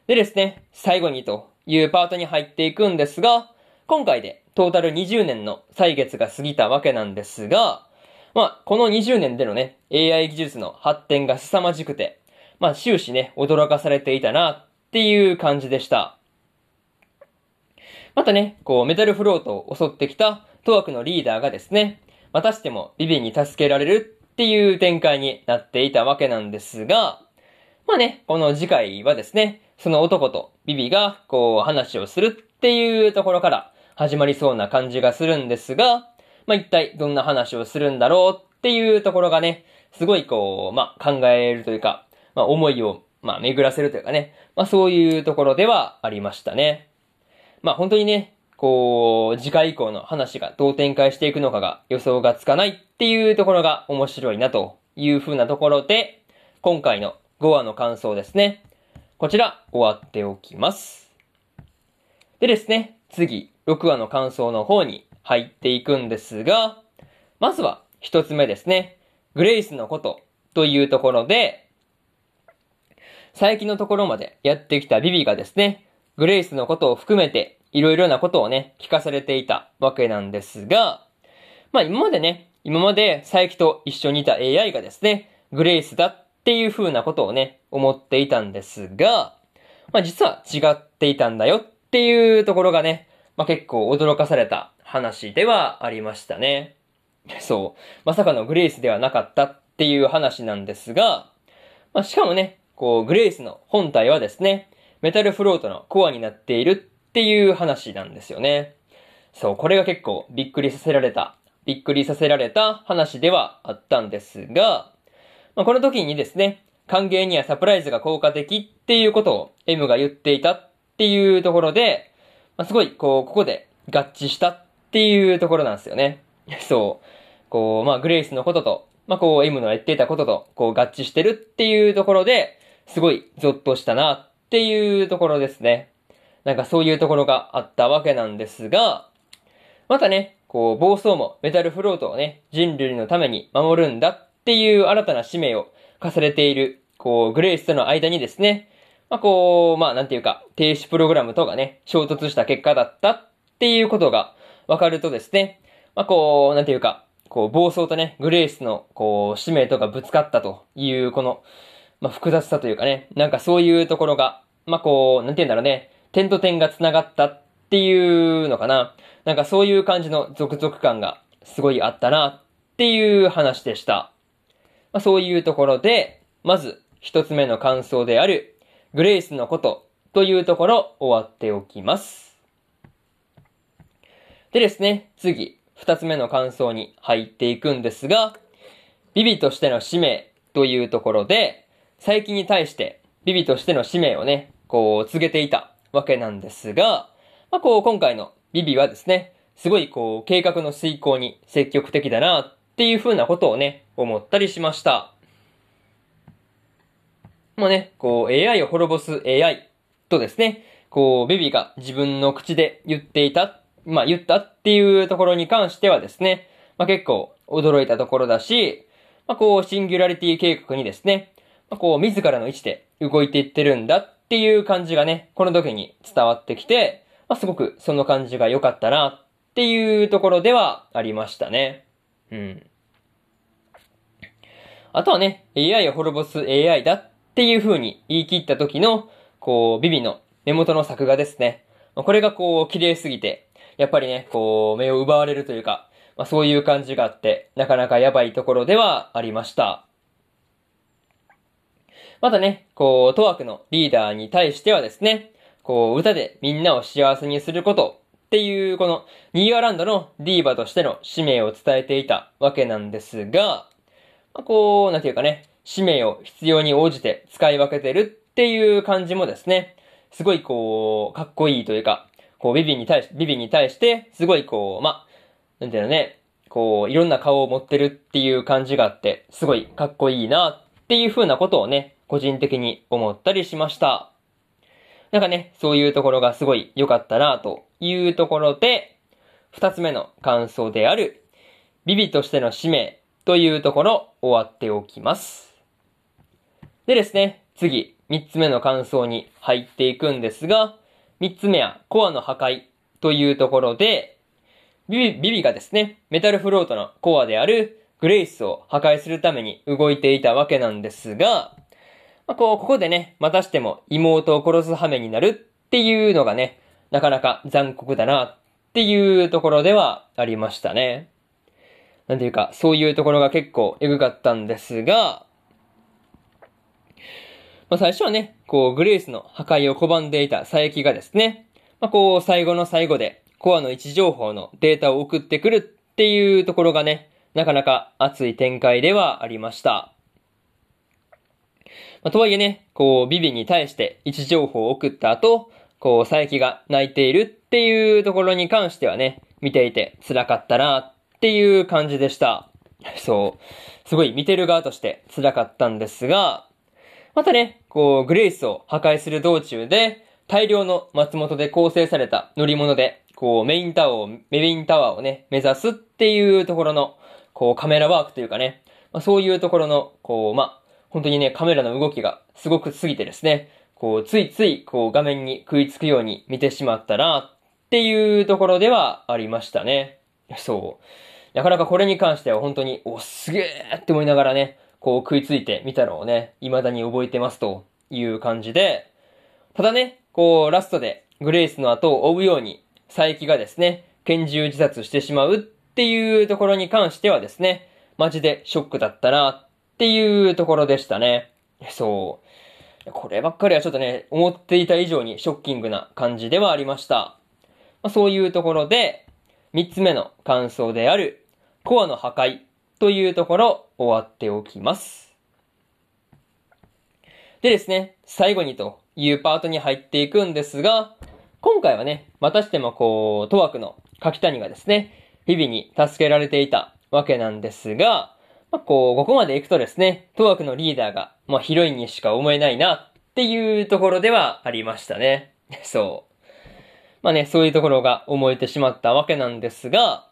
でですね、最後にというパートに入っていくんですが、今回でトータル20年の歳月が過ぎたわけなんですが、まあ、この20年でのね、AI 技術の発展が凄まじくて、まあ、終始ね、驚かされていたなっていう感じでした。またね、こう、メタルフロートを襲ってきた当枠のリーダーがですね、またしてもビビに助けられるっていう展開になっていたわけなんですが、まあね、この次回はですね、その男とビビがこう話をするっていうところから始まりそうな感じがするんですが、まあ一体どんな話をするんだろうっていうところがね、すごいこう、まあ考えるというか、まあ思いをまあ巡らせるというかね、まあそういうところではありましたね。まあ本当にね、こう、次回以降の話がどう展開していくのかが予想がつかないっていうところが面白いなという風なところで、今回の5話の感想ですね。こちら、終わっておきます。でですね、次、6話の感想の方に入っていくんですが、まずは一つ目ですね。グレイスのことというところで、最近のところまでやってきたビビがですね、グレイスのことを含めていろいろなことをね、聞かされていたわけなんですが、まあ今までね、今まで佐伯と一緒にいた AI がですね、グレイスだっていう風なことをね、思っていたんですが、まあ実は違っていたんだよっていうところがね、まあ結構驚かされた話ではありましたね。そう。まさかのグレイスではなかったっていう話なんですが、まあしかもね、こう、グレイスの本体はですね、メタルフロートのコアになっているっていう話なんですよね。そう、これが結構びっくりさせられた、びっくりさせられた話ではあったんですが、まあ、この時にですね、歓迎にはサプライズが効果的っていうことを M が言っていたっていうところで、まあ、すごい、こう、ここで合致したっていうところなんですよね。そう。こう、まあ、グレイスのことと、まあ、こう、M の言っていたことと、こう、合致してるっていうところで、すごいゾッとしたなっていうところですね。なんかそういうところがあったわけなんですが、またね、こう、暴走もメタルフロートをね、人類のために守るんだっていう新たな使命を課されている、こう、グレイスとの間にですね、まあこう、まあなんていうか、停止プログラムとがね、衝突した結果だったっていうことが分かるとですね、まあこう、なんていうか、こう、暴走とね、グレイスの、こう、使命とかぶつかったという、この、まあ複雑さというかね、なんかそういうところが、まあこう、なんて言うんだろうね、点と点が繋がったっていうのかな。なんかそういう感じの続々感がすごいあったなっていう話でした。まあ、そういうところで、まず一つ目の感想であるグレイスのことというところ終わっておきます。でですね、次、二つ目の感想に入っていくんですが、ビビとしての使命というところで、最近に対してビビとしての使命をね、こう告げていたわけなんですが、まあ、こう、今回のビビはですね、すごいこう、計画の遂行に積極的だなっていう風なことをね、思ったりしました。もうね、こう、AI を滅ぼす AI とですね、こう、ベビが自分の口で言っていた、まあ言ったっていうところに関してはですね、まあ結構驚いたところだし、まあこう、シンギュラリティ計画にですね、こう、自らの位置で動いていってるんだっていう感じがね、この時に伝わってきて、まあ、すごくその感じが良かったなっていうところではありましたね。うん。あとはね、AI を滅ぼす AI だっていう風に言い切った時の、こう、ビビの目元の作画ですね。これがこう、綺麗すぎて、やっぱりね、こう、目を奪われるというか、まあ、そういう感じがあって、なかなかやばいところではありました。またね、こう、トワークのリーダーに対してはですね、こう、歌でみんなを幸せにすることっていう、この、ニーアランドのディーバとしての使命を伝えていたわけなんですが、まあ、こう、なんていうかね、使命を必要に応じて使い分けてるっていう感じもですね、すごいこう、かっこいいというか、こう、ビビに対し、ビビに対して、すごいこう、まあ、なんていうのね、こう、いろんな顔を持ってるっていう感じがあって、すごいかっこいいなっていう風なことをね、個人的に思ったりしました。なんかね、そういうところがすごい良かったなというところで、二つ目の感想である、ビビとしての使命というところ終わっておきます。でですね、次、三つ目の感想に入っていくんですが、三つ目はコアの破壊というところで、ビビビビがですね、メタルフロートのコアであるグレイスを破壊するために動いていたわけなんですが、まあ、こう、ここでね、またしても妹を殺す羽目になるっていうのがね、なかなか残酷だなっていうところではありましたね。なんていうか、そういうところが結構エグかったんですが、まあ最初はね、こう、グレイスの破壊を拒んでいた佐伯がですね、まあこう、最後の最後で、コアの位置情報のデータを送ってくるっていうところがね、なかなか熱い展開ではありました。まあ、とはいえね、こう、ビビに対して位置情報を送った後、こう、佐伯が泣いているっていうところに関してはね、見ていて辛かったなっていう感じでした。そう。すごい見てる側として辛かったんですが、またね、こう、グレイスを破壊する道中で、大量の松本で構成された乗り物でこう、メインタワーを、メインタワーをね、目指すっていうところの、こう、カメラワークというかね、まあ、そういうところの、こう、まあ、本当にね、カメラの動きがすごく過ぎてですね、こう、ついつい、こう、画面に食いつくように見てしまったな、っていうところではありましたね。そう。なかなかこれに関しては本当に、お、すげえって思いながらね、こう食いついてみたのをね、未だに覚えてますという感じで、ただね、こう、ラストでグレイスの後を追うように、佐伯がですね、拳銃自殺してしまうっていうところに関してはですね、マジでショックだったなっていうところでしたね。そう。こればっかりはちょっとね、思っていた以上にショッキングな感じではありました。まあ、そういうところで、三つ目の感想である、コアの破壊というところ終わっておきます。でですね、最後にというパートに入っていくんですが、今回はね、またしてもこう、トワクの柿谷がですね、日々に助けられていたわけなんですが、まあ、こう、ここまで行くとですね、トワクのリーダーが、まあ、ヒロインにしか思えないなっていうところではありましたね。そう。まあね、そういうところが思えてしまったわけなんですが、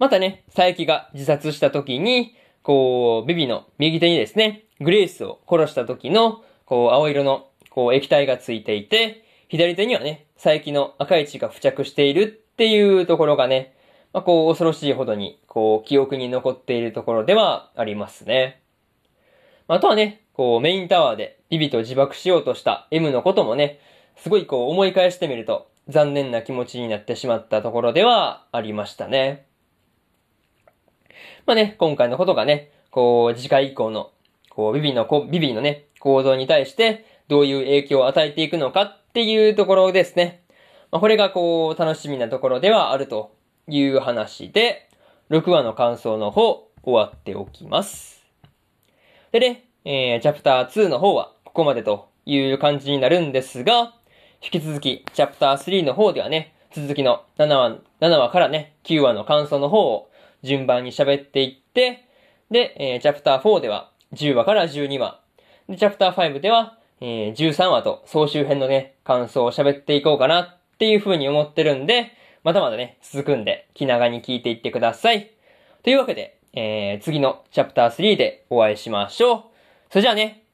またね、佐伯が自殺した時に、こう、ビビの右手にですね、グレイスを殺した時の、こう、青色の、こう、液体がついていて、左手にはね、佐伯の赤い血が付着しているっていうところがね、まあ、こう、恐ろしいほどに、こう、記憶に残っているところではありますね。まあとはね、こう、メインタワーでビビと自爆しようとした M のこともね、すごいこう、思い返してみると、残念な気持ちになってしまったところではありましたね。まあね、今回のことがね、こう、次回以降の、こう、ビビの、ビビのね、行動に対して、どういう影響を与えていくのかっていうところですね。まあ、これがこう、楽しみなところではあるという話で、6話の感想の方、終わっておきます。でね、えー、チャプター2の方はここまでという感じになるんですが、引き続き、チャプター3の方ではね、続きの7話、7話からね、9話の感想の方を順番に喋っていって、で、えー、チャプター4では10話から12話、で、チャプター5ではえー、13話と総集編のね、感想を喋っていこうかなっていう風に思ってるんで、まだまだね、続くんで、気長に聞いていってください。というわけで、えー、次のチャプター3でお会いしましょう。それじゃあね。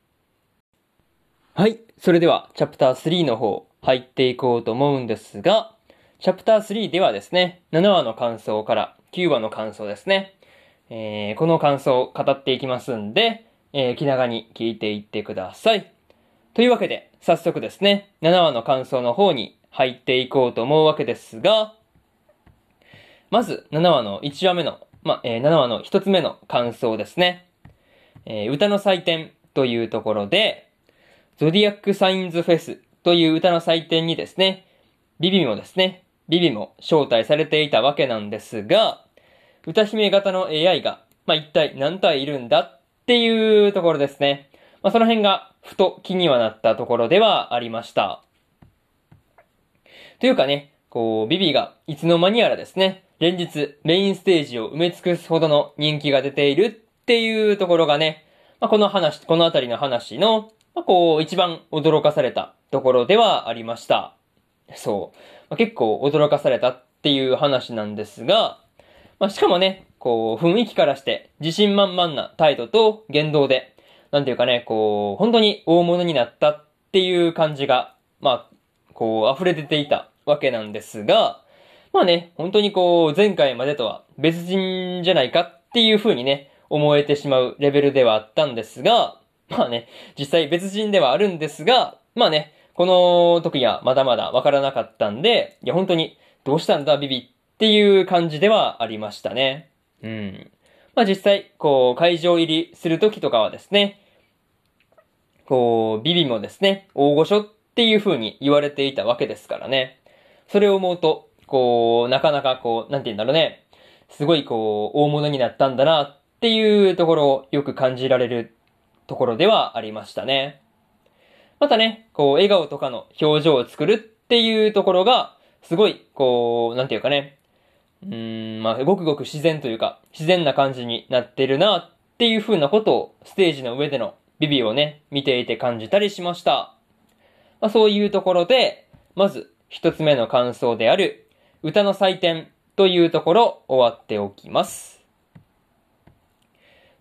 はい。それでは、チャプター3の方、入っていこうと思うんですが、チャプター3ではですね、7話の感想から9話の感想ですね。えー、この感想を語っていきますんで、えー、気長に聞いていってください。というわけで、早速ですね、7話の感想の方に入っていこうと思うわけですが、まず、7話の1話目の、まえ、7話の1つ目の感想ですね。えー、歌の祭典というところで、ゾディアックサインズフェスという歌の祭典にですね、ビビもですね、ビビも招待されていたわけなんですが、歌姫型の AI が、まあ、一体何体いるんだっていうところですね。まあ、その辺がふと気にはなったところではありました。というかね、こう、ビビがいつの間にやらですね、連日メインステージを埋め尽くすほどの人気が出ているっていうところがね、まあ、この話、このあたりの話の、まあ、こう、一番驚かされたところではありました。そう。まあ、結構驚かされたっていう話なんですが、まあ、しかもね、こう、雰囲気からして自信満々な態度と言動で、なんていうかね、こう、本当に大物になったっていう感じが、まあ、こう、溢れ出ていたわけなんですが、まあね、本当にこう、前回までとは別人じゃないかっていう風にね、思えてしまうレベルではあったんですが、まあね、実際別人ではあるんですが、まあね、この時はまだまだわからなかったんで、いや本当に、どうしたんだビビっていう感じではありましたね。うん。まあ実際、こう、会場入りする時とかはですね、こう、ビビもですね、大御所っていう風に言われていたわけですからね。それを思うと、こう、なかなかこう、なんて言うんだろうね。すごいこう、大物になったんだなっていうところをよく感じられるところではありましたね。またね、こう、笑顔とかの表情を作るっていうところが、すごい、こう、なんていうかね、うーん、まあ、ごくごく自然というか、自然な感じになってるなっていう風なことを、ステージの上でのビビをね、見ていて感じたりしました。まあ、そういうところで、まず、一つ目の感想である、歌の祭典というところ、終わっておきます。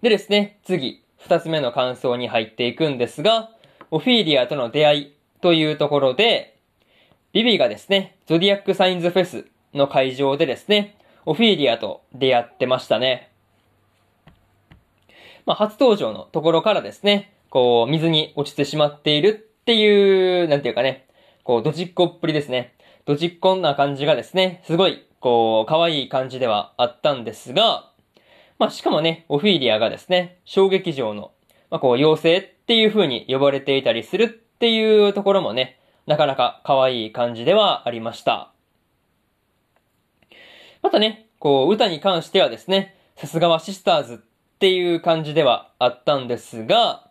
でですね、次、二つ目の感想に入っていくんですが、オフィーリアとの出会いというところで、ビビがですね、ゾディアックサインズフェスの会場でですね、オフィーリアと出会ってましたね。まあ、初登場のところからですね、こう、水に落ちてしまっているっていう、なんていうかね、こう、ドジっ子っぷりですね。ドジっ子な感じがですね、すごい、こう、可愛い感じではあったんですが、まあ、しかもね、オフィリアがですね、小劇場のまあ、こう、妖精っていう風に呼ばれていたりするっていうところもね、なかなか可愛い感じではありました。またね、こう、歌に関してはですね、さすがはシスターズっていう感じではあったんですが、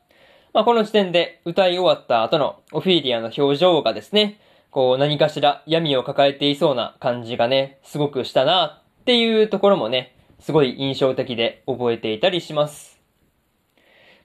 まあ、この時点で歌い終わった後のオフィリアの表情がですね、こう何かしら闇を抱えていそうな感じがね、すごくしたなっていうところもね、すごい印象的で覚えていたりします。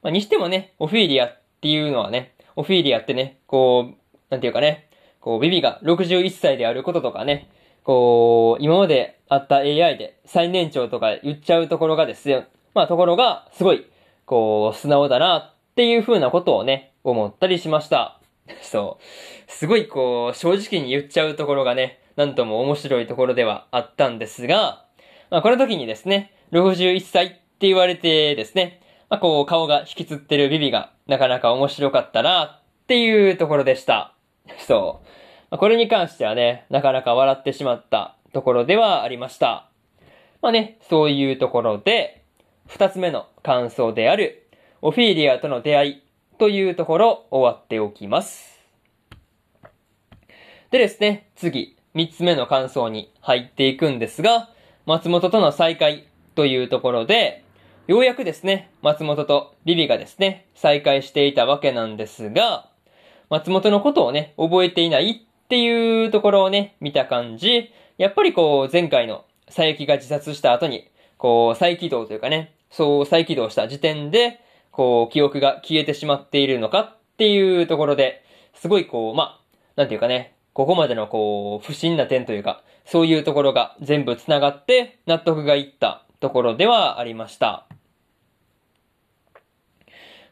まあ、にしてもね、オフィリアっていうのはね、オフィリアってね、こう、なんていうかね、こう、ビビが61歳であることとかね、こう、今まであった AI で最年長とか言っちゃうところがですよ。まあ、ところが、すごい、こう、素直だなっていう風なことをね、思ったりしました。そう。すごいこう、正直に言っちゃうところがね、なんとも面白いところではあったんですが、まあ、この時にですね、61歳って言われてですね、まあ、こう、顔が引きつってるビビがなかなか面白かったなっていうところでした。そう。まあ、これに関してはね、なかなか笑ってしまったところではありました。まあね、そういうところで、二つ目の感想である、オフィーリアとの出会いというところ終わっておきます。でですね、次、三つ目の感想に入っていくんですが、松本との再会というところで、ようやくですね、松本とビビがですね、再会していたわけなんですが、松本のことをね、覚えていないっていうところをね、見た感じ、やっぱりこう、前回の佐伯が自殺した後に、こう、再起動というかね、そう再起動した時点で、こう、記憶が消えてしまっているのかっていうところで、すごいこう、まあ、なんていうかね、ここまでのこう、不審な点というか、そういうところが全部繋がって納得がいったところではありました。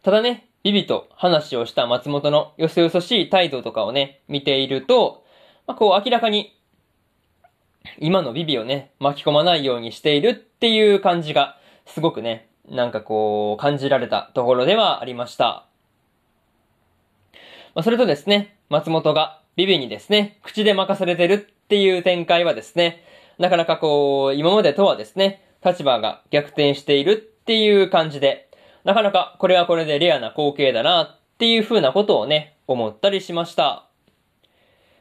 ただね、ビビと話をした松本のよそよそしい態度とかをね、見ていると、まあ、こう明らかに、今のビビをね、巻き込まないようにしているっていう感じが、すごくね、なんかこう、感じられたところではありました。まあ、それとですね、松本がビビにですね、口で任されてるっていう展開はですね、なかなかこう、今までとはですね、立場が逆転しているっていう感じで、なかなかこれはこれでレアな光景だなっていう風なことをね、思ったりしました。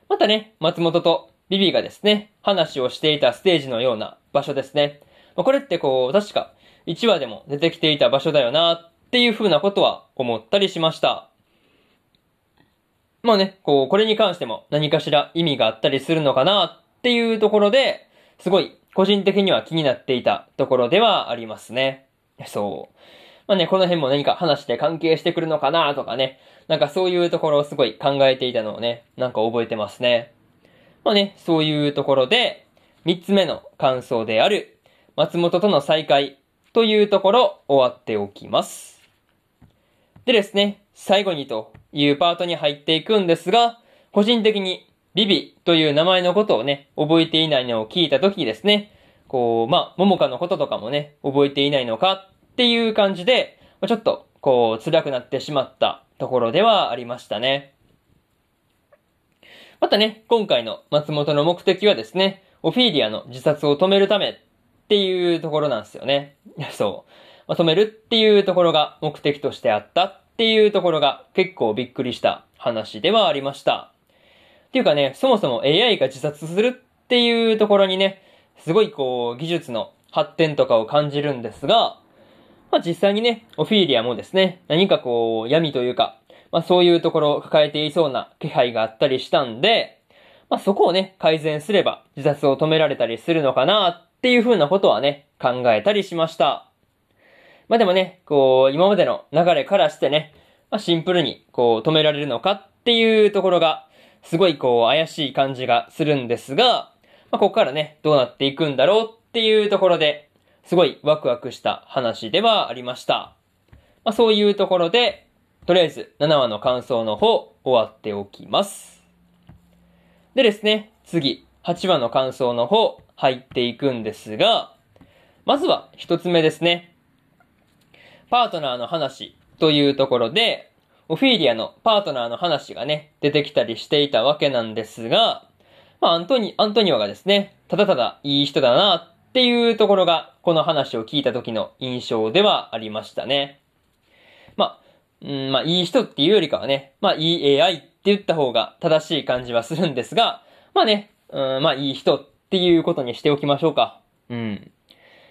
またね、松本とビビがですね、話をしていたステージのような場所ですね。これってこう、確か1話でも出てきていた場所だよなっていう風なことは思ったりしました。まあね、こう、これに関しても何かしら意味があったりするのかなっていうところで、すごい個人的には気になっていたところではありますね。そう。まあね、この辺も何か話して関係してくるのかなとかね、なんかそういうところをすごい考えていたのをね、なんか覚えてますね。まあね、そういうところで、三つ目の感想である、松本との再会というところ終わっておきます。でですね、最後にというパートに入っていくんですが、個人的にビビという名前のことをね、覚えていないのを聞いたときですね、こう、まあ、ももかのこととかもね、覚えていないのかっていう感じで、ちょっと、こう、辛くなってしまったところではありましたね。またね、今回の松本の目的はですね、オフィーリアの自殺を止めるためっていうところなんですよね。そう。まあ、止めるっていうところが目的としてあったっていうところが結構びっくりした話ではありました。っていうかね、そもそも AI が自殺するっていうところにね、すごいこう、技術の発展とかを感じるんですが、まあ実際にね、オフィーリアもですね、何かこう、闇というか、まあそういうところを抱えていそうな気配があったりしたんで、まあそこをね、改善すれば自殺を止められたりするのかなっていう風なことはね、考えたりしました。まあでもね、こう、今までの流れからしてね、まあシンプルにこう止められるのかっていうところが、すごいこう怪しい感じがするんですが、まあここからね、どうなっていくんだろうっていうところで、すごいワクワクした話ではありました。まあそういうところで、とりあえず7話の感想の方終わっておきます。でですね、次、8話の感想の方入っていくんですが、まずは一つ目ですね。パートナーの話というところで、オフィーリアのパートナーの話がね、出てきたりしていたわけなんですが、まあ、アントニ、アントニオがですね、ただただいい人だなっていうところが、この話を聞いた時の印象ではありましたね。まあ、うん、まあ、いい人っていうよりかはね、まあ、いい AI って言った方が正しい感じはするんですが、まあね、うん、まあ、いい人っっていうことにしておきましょうか。うん。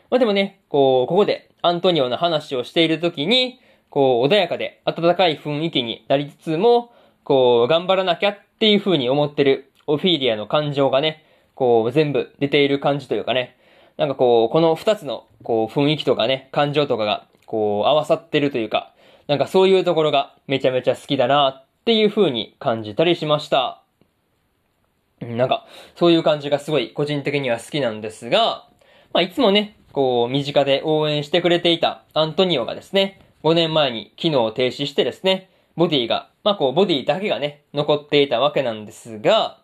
まあでもね、こう、ここでアントニオの話をしているときに、こう、穏やかで温かい雰囲気になりつつも、こう、頑張らなきゃっていう風に思ってるオフィーリアの感情がね、こう、全部出ている感じというかね、なんかこう、この二つの、こう、雰囲気とかね、感情とかが、こう、合わさってるというか、なんかそういうところがめちゃめちゃ好きだなっていう風に感じたりしました。なんか、そういう感じがすごい個人的には好きなんですが、まあいつもね、こう、身近で応援してくれていたアントニオがですね、5年前に機能を停止してですね、ボディが、まあこう、ボディだけがね、残っていたわけなんですが、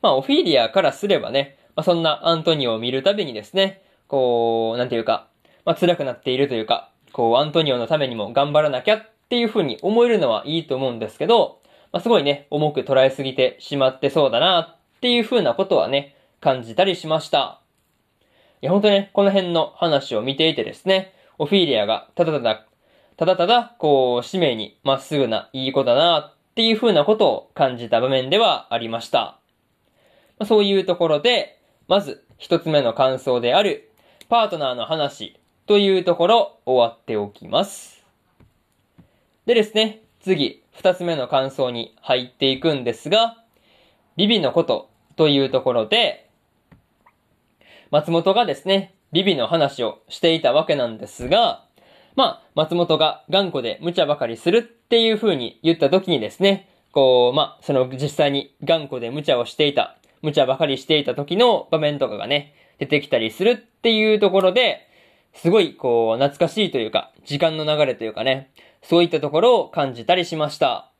まあオフィリアからすればね、まあそんなアントニオを見るたびにですね、こう、なんていうか、まあ辛くなっているというか、こう、アントニオのためにも頑張らなきゃっていう風に思えるのはいいと思うんですけど、まあすごいね、重く捉えすぎてしまってそうだなっていう風なことはね、感じたりしました。いや、ほんとね、この辺の話を見ていてですね、オフィリアがただただ、ただただ、こう、使命にまっすぐないい子だなっていう風なことを感じた場面ではありました。まあ、そういうところで、まず一つ目の感想である、パートナーの話というところ終わっておきます。でですね、次、二つ目の感想に入っていくんですが、ビビのことというところで、松本がですね、ビビの話をしていたわけなんですが、まあ、松本が頑固で無茶ばかりするっていう風に言った時にですね、こう、まあ、その実際に頑固で無茶をしていた、無茶ばかりしていた時の場面とかがね、出てきたりするっていうところで、すごい、こう、懐かしいというか、時間の流れというかね、そういったところを感じたりしました。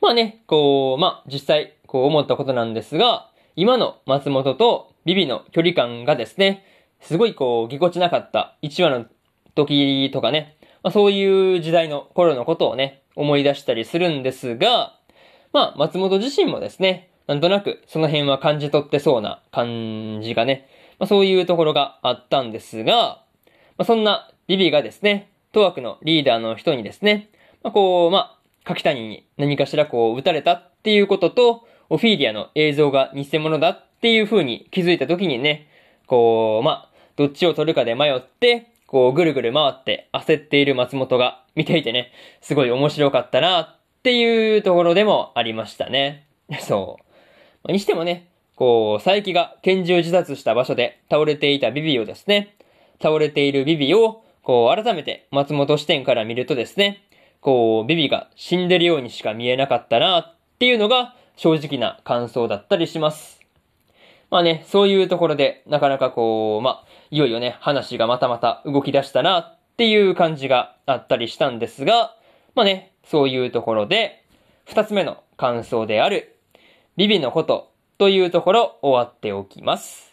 まあね、こう、まあ、実際、こう思ったことなんですが、今の松本とビビの距離感がですね、すごいこう、ぎこちなかった1話の時とかね、まあ、そういう時代の頃のことをね、思い出したりするんですが、まあ、松本自身もですね、なんとなくその辺は感じ取ってそうな感じがね、まあ、そういうところがあったんですが、まあ、そんなビビがですね、当枠のリーダーの人にですね、まあ、こう、まあ、柿谷に何かしらこう撃たれたっていうことと、オフィリアの映像が偽物だっていう風に気づいた時にね、こう、まあ、どっちを取るかで迷って、こう、ぐるぐる回って焦っている松本が見ていてね、すごい面白かったなっていうところでもありましたね。そう。にしてもね、こう、佐伯が拳銃自殺した場所で倒れていたビビをですね、倒れているビビを、こう、改めて松本視点から見るとですね、こう、ビビが死んでるようにしか見えなかったなっていうのが正直な感想だったりします。まあね、そういうところで、なかなかこう、まあ、いよいよね、話がまたまた動き出したなっていう感じがあったりしたんですが、まあね、そういうところで、二つ目の感想である、ビビのことというところ終わっておきます。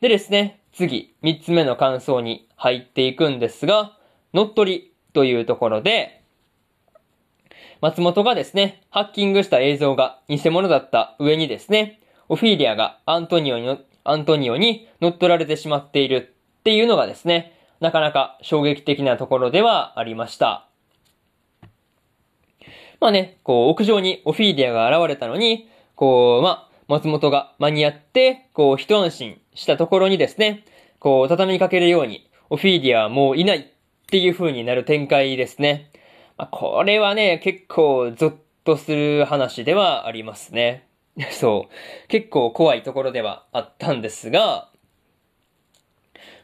でですね、次、三つ目の感想に入っていくんですが、乗っ取りというところで、松本がですね、ハッキングした映像が偽物だった上にですね、オフィリアがアントニオに、アントニオに乗っ取られてしまっているっていうのがですね、なかなか衝撃的なところではありました。まあね、こう、屋上にオフィリアが現れたのに、こう、まあ、松本が間に合って、こう、一安心したところにですね、こう、畳みかけるように、オフィリアはもういないっていう風になる展開ですね。まあ、これはね、結構ゾッとする話ではありますね。そう。結構怖いところではあったんですが、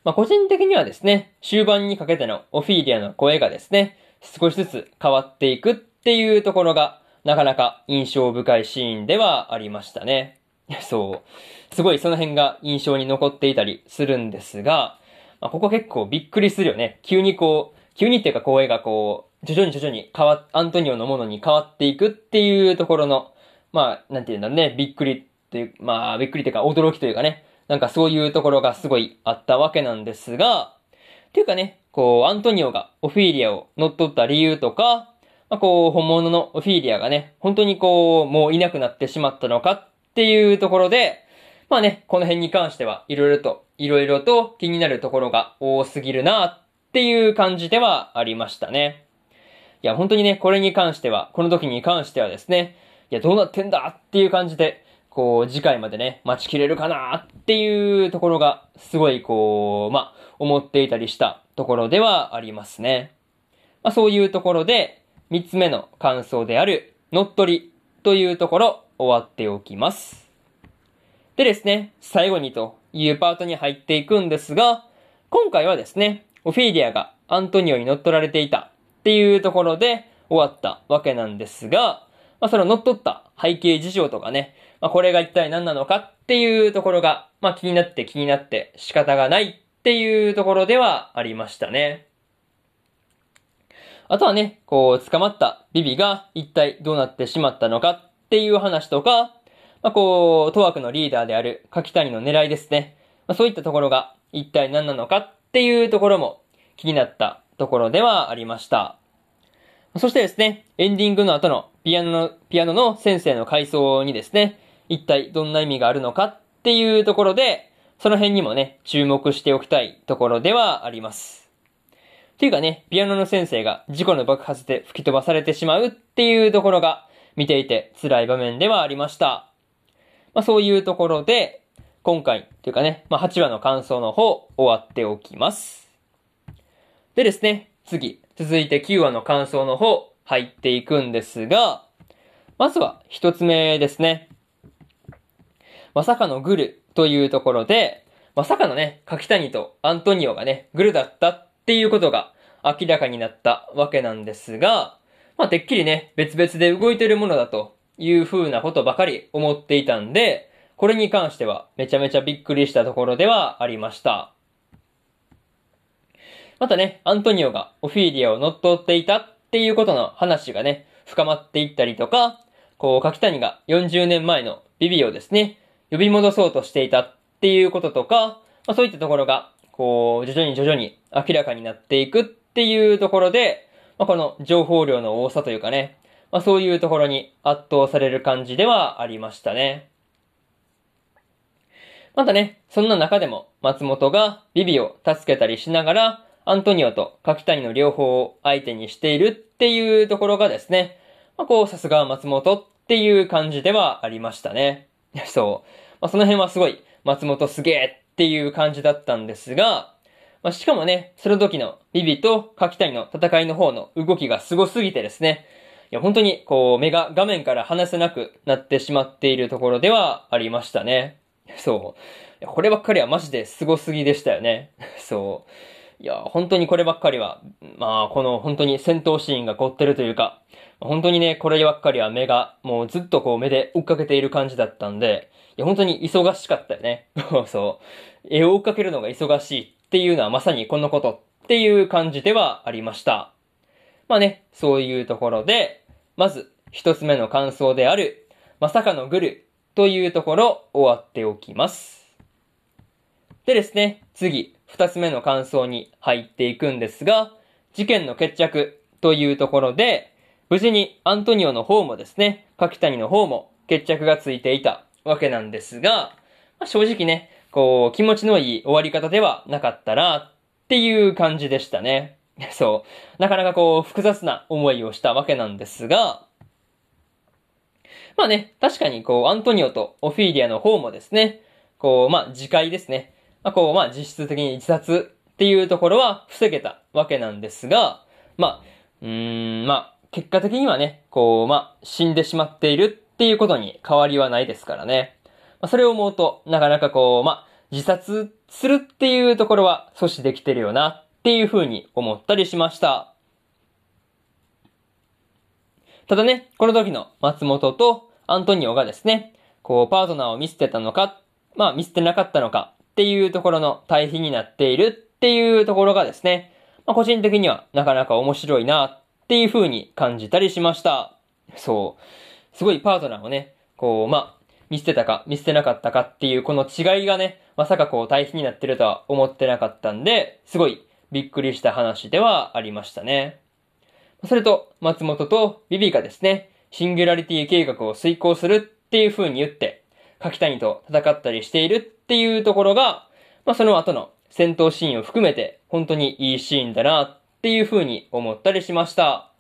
まあ、個人的にはですね、終盤にかけてのオフィリアの声がですね、少しずつ変わっていくっていうところが、なかなか印象深いシーンではありましたね。そう。すごいその辺が印象に残っていたりするんですが、まあ、ここ結構びっくりするよね。急にこう、急にっていうか声がこう、徐々に徐々に変わ、アントニオのものに変わっていくっていうところの、まあ、なんていうんだろうね、びっくりっていう、まあ、びっくりというか驚きというかね、なんかそういうところがすごいあったわけなんですが、っていうかね、こう、アントニオがオフィリアを乗っ取った理由とか、まあ、こう、本物のオフィリアがね、本当にこう、もういなくなってしまったのかっていうところで、まあね、この辺に関しては、いろいろと、いろいろと気になるところが多すぎるなっていう感じではありましたね。いや、本当にね、これに関しては、この時に関してはですね、いや、どうなってんだっていう感じで、こう、次回までね、待ちきれるかなっていうところが、すごいこう、ま、思っていたりしたところではありますね。まあ、そういうところで、三つ目の感想である、乗っ取りというところ、終わっておきます。でですね、最後にというパートに入っていくんですが、今回はですね、オフィリアがアントニオに乗っ取られていたっていうところで終わったわけなんですが、まあ、その乗っ取った背景事情とかね、まあ、これが一体何なのかっていうところが、まあ、気になって気になって仕方がないっていうところではありましたね。あとはね、こう、捕まったビビが一体どうなってしまったのかっていう話とか、まあ、こう、当枠のリーダーである柿谷の狙いですね。まあ、そういったところが一体何なのかっていうところも気になったところではありました。そしてですね、エンディングの後のピアノの、ピアノの先生の回想にですね、一体どんな意味があるのかっていうところで、その辺にもね、注目しておきたいところではあります。っていうかね、ピアノの先生が事故の爆発で吹き飛ばされてしまうっていうところが、見ていて辛い場面ではありました。まあそういうところで、今回、というかね、まあ8話の感想の方、終わっておきます。でですね、次、続いて9話の感想の方、入っていくんですが、まずは一つ目ですね。まさかのグルというところで、まさかのね、柿谷とアントニオがね、グルだったっていうことが明らかになったわけなんですが、まあ、てっきりね、別々で動いてるものだという風なことばかり思っていたんで、これに関してはめちゃめちゃびっくりしたところではありました。またね、アントニオがオフィーリアを乗っ取っていたっていうことの話がね、深まっていったりとか、こう、柿谷が40年前のビビをですね、呼び戻そうとしていたっていうこととか、まあそういったところが、こう、徐々に徐々に明らかになっていくっていうところで、まあこの情報量の多さというかね、まあそういうところに圧倒される感じではありましたね。またね、そんな中でも松本がビビを助けたりしながら、アントニオと柿谷の両方を相手にしているっていうところがですね、まあ、こう、さすが松本っていう感じではありましたね。そう。まあ、その辺はすごい、松本すげえっていう感じだったんですが、まあ、しかもね、その時のビビと柿谷の戦いの方の動きが凄すぎてですね、いや、本当に、こう、目が画面から離せなくなってしまっているところではありましたね。そう。こればっかりはマジで凄すぎでしたよね。そう。いや、本当にこればっかりは、まあ、この本当に戦闘シーンが凝ってるというか、本当にね、こればっかりは目が、もうずっとこう目で追っかけている感じだったんで、いや、本当に忙しかったよね。そう。絵を追っかけるのが忙しいっていうのはまさにこのことっていう感じではありました。まあね、そういうところで、まず、一つ目の感想である、まさかのグルというところ終わっておきます。でですね、次、二つ目の感想に入っていくんですが、事件の決着というところで、無事にアントニオの方もですね、柿谷の方も決着がついていたわけなんですが、まあ、正直ね、こう、気持ちのいい終わり方ではなかったなっていう感じでしたね。そう。なかなかこう、複雑な思いをしたわけなんですが、まあね、確かにこう、アントニオとオフィーリアの方もですね、こう、まあ、自戒ですね。まあ、こう、まあ、実質的に自殺っていうところは防げたわけなんですが、まあ、うーん、まあ、結果的にはね、こう、まあ、死んでしまっているっていうことに変わりはないですからね。まあ、それを思うと、なかなかこう、まあ、自殺するっていうところは阻止できてるよなっていうふうに思ったりしました。ただね、この時の松本とアントニオがですね、こう、パートナーを見捨てたのか、まあ、見捨てなかったのかっていうところの対比になっているっていうところがですね、まあ、個人的にはなかなか面白いなっていう風に感じたりしました。そう。すごいパートナーをね、こう、まあ、見捨てたか見捨てなかったかっていうこの違いがね、まさかこう対比になってるとは思ってなかったんで、すごいびっくりした話ではありましたね。それと、松本とビビがですね、シンギュラリティ計画を遂行するっていう風に言って、柿谷と戦ったりしているっていうところが、まあその後の戦闘シーンを含めて本当にいいシーンだなっていう風に思ったりしました。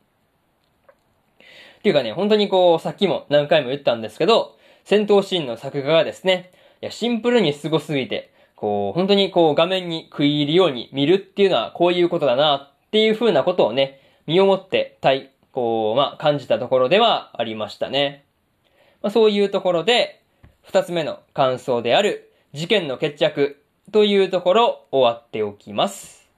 っていうかね、本当にこう、さっきも何回も言ったんですけど、戦闘シーンの作画がですね、いや、シンプルに凄すぎて、こう、本当にこう画面に食い入るように見るっていうのはこういうことだなっていう風なことをね、身をもって体、こう、まあ、感じたところではありましたね。まあ、そういうところで、二つ目の感想である、事件の決着というところ終わっておきます。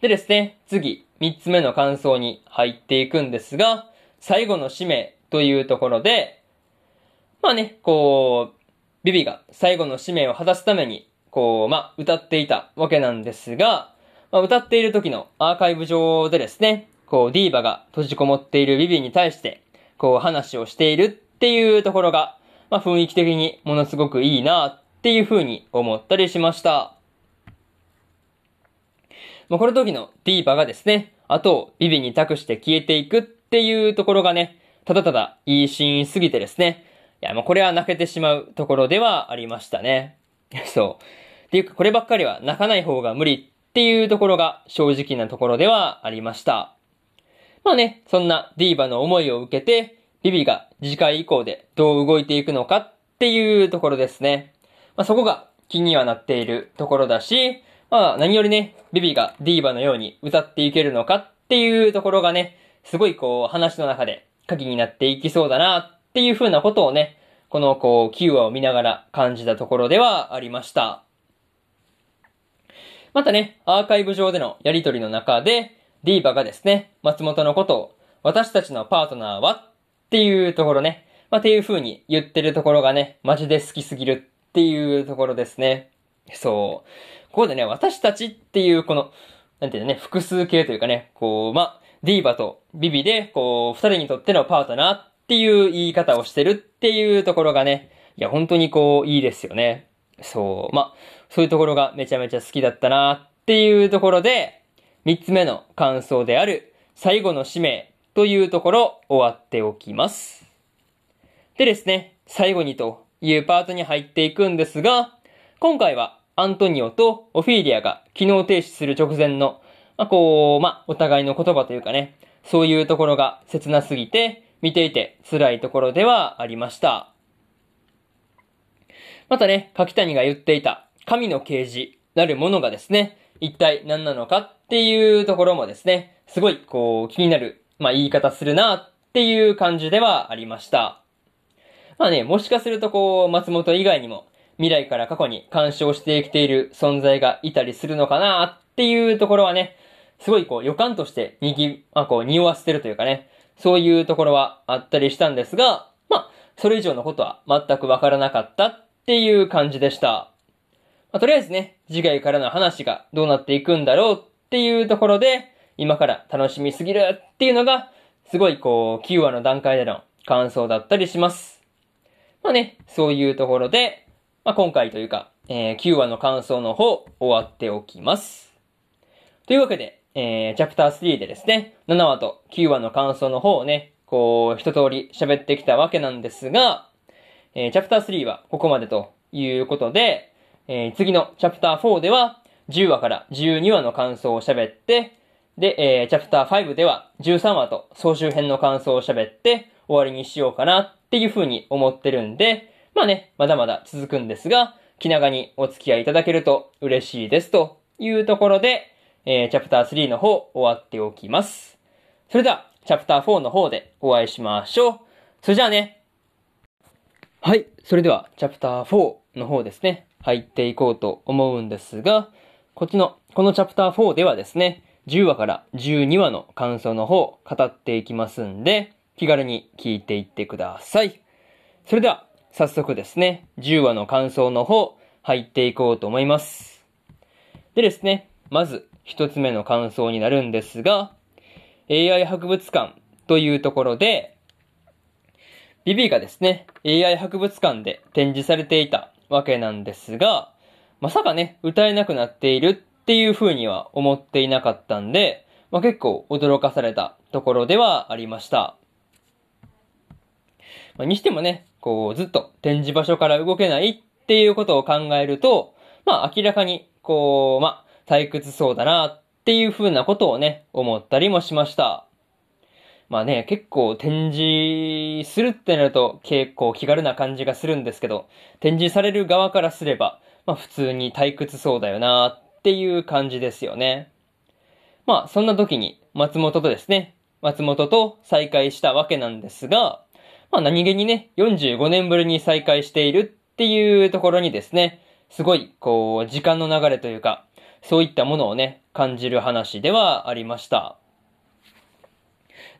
でですね、次、三つ目の感想に入っていくんですが、最後の使命というところで、まあね、こう、ビビが最後の使命を果たすために、こう、まあ、歌っていたわけなんですが、まあ、歌っている時のアーカイブ上でですね、こう、ディーバが閉じこもっているビビに対して、こう、話をしているっていうところが、まあ、雰囲気的にものすごくいいなっていう風に思ったりしました。まあ、この時のディーバがですね、後をビビに託して消えていくっていうところがね、ただただいいシーンすぎてですね、いや、もうこれは泣けてしまうところではありましたね。そう。っていうか、こればっかりは泣かない方が無理っていうところが正直なところではありました。まあね、そんなディーバの思いを受けて、ビビが次回以降でどう動いていくのかっていうところですね。まあそこが気にはなっているところだし、まあ何よりね、ビビがディーバのように歌っていけるのかっていうところがね、すごいこう話の中で鍵になっていきそうだなっていう風なことをね、このこう、9話を見ながら感じたところではありました。またね、アーカイブ上でのやりとりの中で、ディーバがですね、松本のことを、私たちのパートナーはっていうところね、まあ、っていう風に言ってるところがね、マジで好きすぎるっていうところですね。そう。ここでね、私たちっていうこの、なんていうのね、複数形というかね、こう、まあ、ディーバとビビで、こう、二人にとってのパートナーっていう言い方をしてるっていうところがね、いや、本当にこう、いいですよね。そう。まあ、そういうところがめちゃめちゃ好きだったなっていうところで、三つ目の感想である、最後の使命というところ終わっておきます。でですね、最後にというパートに入っていくんですが、今回はアントニオとオフィーリアが機能停止する直前の、まあ、こう、まあ、お互いの言葉というかね、そういうところが切なすぎて、見ていて辛いところではありました。またね、柿谷が言っていた神の啓示なるものがですね、一体何なのかっていうところもですね、すごいこう気になる、まあ言い方するなっていう感じではありました。まあね、もしかするとこう、松本以外にも未来から過去に干渉してきている存在がいたりするのかなっていうところはね、すごいこう予感としてにぎ、まあこう匂わせてるというかね、そういうところはあったりしたんですが、まあ、それ以上のことは全くわからなかったっていう感じでした。まあ、とりあえずね、次回からの話がどうなっていくんだろうっていうところで、今から楽しみすぎるっていうのが、すごいこう、9話の段階での感想だったりします。まあね、そういうところで、まあ今回というか、えー、9話の感想の方、終わっておきます。というわけで、えー、チャプター3でですね、7話と9話の感想の方をね、こう、一通り喋ってきたわけなんですが、えー、チャプター3はここまでということで、えー、次のチャプター4では、10話から12話の感想を喋って、で、えー、チャプター5では13話と総集編の感想を喋って終わりにしようかなっていう風に思ってるんで、まあね、まだまだ続くんですが、気長にお付き合いいただけると嬉しいですというところで、えー、チャプター3の方終わっておきます。それでは、チャプター4の方でお会いしましょう。それじゃあね。はい。それでは、チャプター4の方ですね。入っていこうと思うんですが、こっちの、このチャプター4ではですね、10話から12話の感想の方、語っていきますんで、気軽に聞いていってください。それでは、早速ですね、10話の感想の方、入っていこうと思います。でですね、まず、一つ目の感想になるんですが、AI 博物館というところで、ビビがですね、AI 博物館で展示されていたわけなんですが、まさかね、歌えなくなっているっていう風には思っていなかったんで、まあ、結構驚かされたところではありました。まあ、にしてもね、こう、ずっと展示場所から動けないっていうことを考えると、まあ明らかに、こう、まあ、退屈そうだなっていう風なことをね、思ったりもしました。まあね、結構展示するってなると結構気軽な感じがするんですけど、展示される側からすれば、まあ普通に退屈そうだよなっていう感じですよね。まあそんな時に松本とですね、松本と再会したわけなんですが、まあ何気にね、45年ぶりに再会しているっていうところにですね、すごい、こう、時間の流れというか、そういったものをね、感じる話ではありました。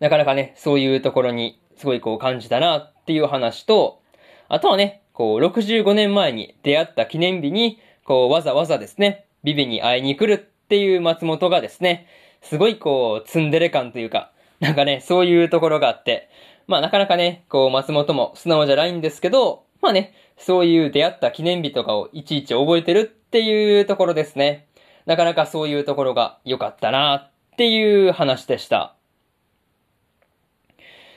なかなかね、そういうところにすごいこう感じたなっていう話と、あとはね、こう65年前に出会った記念日に、こうわざわざですね、ビビに会いに来るっていう松本がですね、すごいこうツンデレ感というか、なんかね、そういうところがあって、まあなかなかね、こう松本も素直じゃないんですけど、まあね、そういう出会った記念日とかをいちいち覚えてるっていうところですね。なかなかそういうところが良かったなっていう話でした。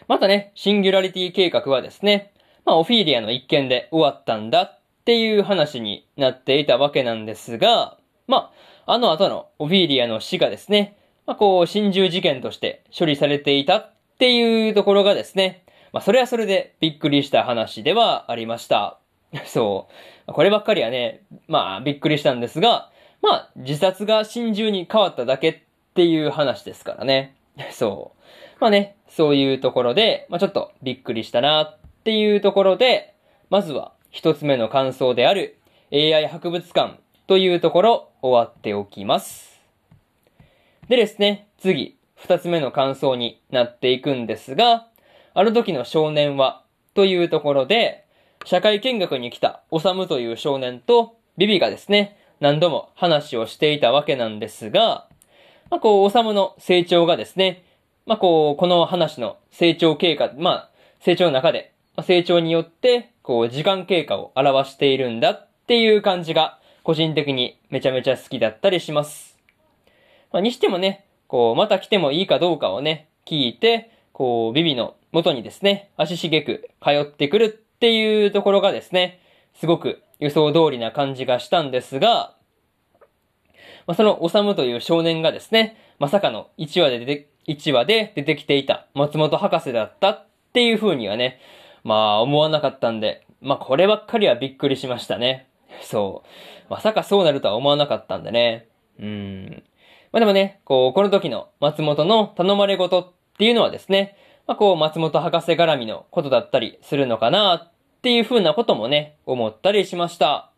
またね、シンギュラリティ計画はですね、まあ、オフィーリアの一件で終わったんだっていう話になっていたわけなんですが、まあ、あの後のオフィーリアの死がですね、まあ、こう、心中事件として処理されていたっていうところがですね、まあ、それはそれでびっくりした話ではありました。そう。こればっかりはね、まあ、びっくりしたんですが、まあ、自殺が心中に変わっただけっていう話ですからね。そう。まあね、そういうところで、まあちょっとびっくりしたなっていうところで、まずは一つ目の感想である AI 博物館というところ終わっておきます。でですね、次、二つ目の感想になっていくんですが、ある時の少年はというところで、社会見学に来たおさむという少年とビビがですね、何度も話をしていたわけなんですが、まあ、こう、おさむの成長がですね、まあ、こう、この話の成長経過、まあ、成長の中で、成長によって、こう、時間経過を表しているんだっていう感じが、個人的にめちゃめちゃ好きだったりします。まあ、にしてもね、こう、また来てもいいかどうかをね、聞いて、こう、ビビの元にですね、足しげく通ってくるっていうところがですね、すごく予想通りな感じがしたんですが、まあ、その、おさむという少年がですね、まさかの1話で出て、1話で出てきていた松本博士だったっていう風にはね、まあ思わなかったんで、まあこればっかりはびっくりしましたね。そう。まさかそうなるとは思わなかったんでね。うん。まあでもね、こう、この時の松本の頼まれ事っていうのはですね、まあこう、松本博士絡みのことだったりするのかなっていう風なこともね、思ったりしました。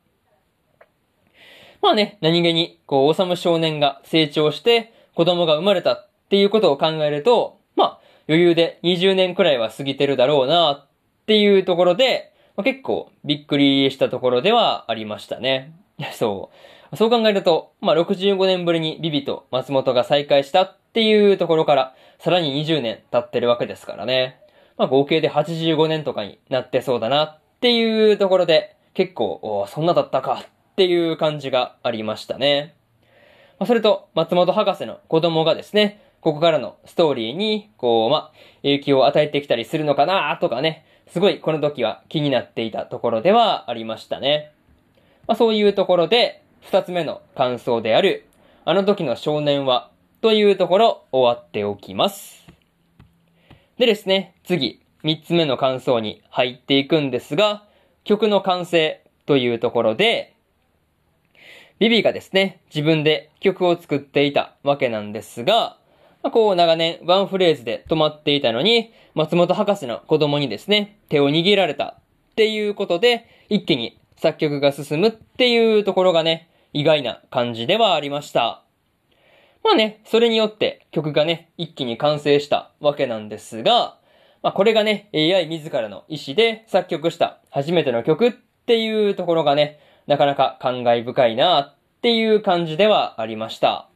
まあね、何気に、こう、おさむ少年が成長して子供が生まれたっていうことを考えると、まあ、余裕で20年くらいは過ぎてるだろうなっていうところで、まあ、結構びっくりしたところではありましたね。そう。そう考えると、まあ、65年ぶりにビビと松本が再会したっていうところから、さらに20年経ってるわけですからね。まあ、合計で85年とかになってそうだなっていうところで、結構、おそんなだったかっていう感じがありましたね。まあ、それと、松本博士の子供がですね、ここからのストーリーに、こう、まあ、影響を与えてきたりするのかなとかね、すごいこの時は気になっていたところではありましたね。まあ、そういうところで、二つ目の感想である、あの時の少年は、というところ終わっておきます。でですね、次、三つ目の感想に入っていくんですが、曲の完成というところで、ビビがですね、自分で曲を作っていたわけなんですが、まあ、こう長年ワンフレーズで止まっていたのに、松本博士の子供にですね、手を握られたっていうことで、一気に作曲が進むっていうところがね、意外な感じではありました。まあね、それによって曲がね、一気に完成したわけなんですが、まあこれがね、AI 自らの意思で作曲した初めての曲っていうところがね、なかなか感慨深いなっていう感じではありました。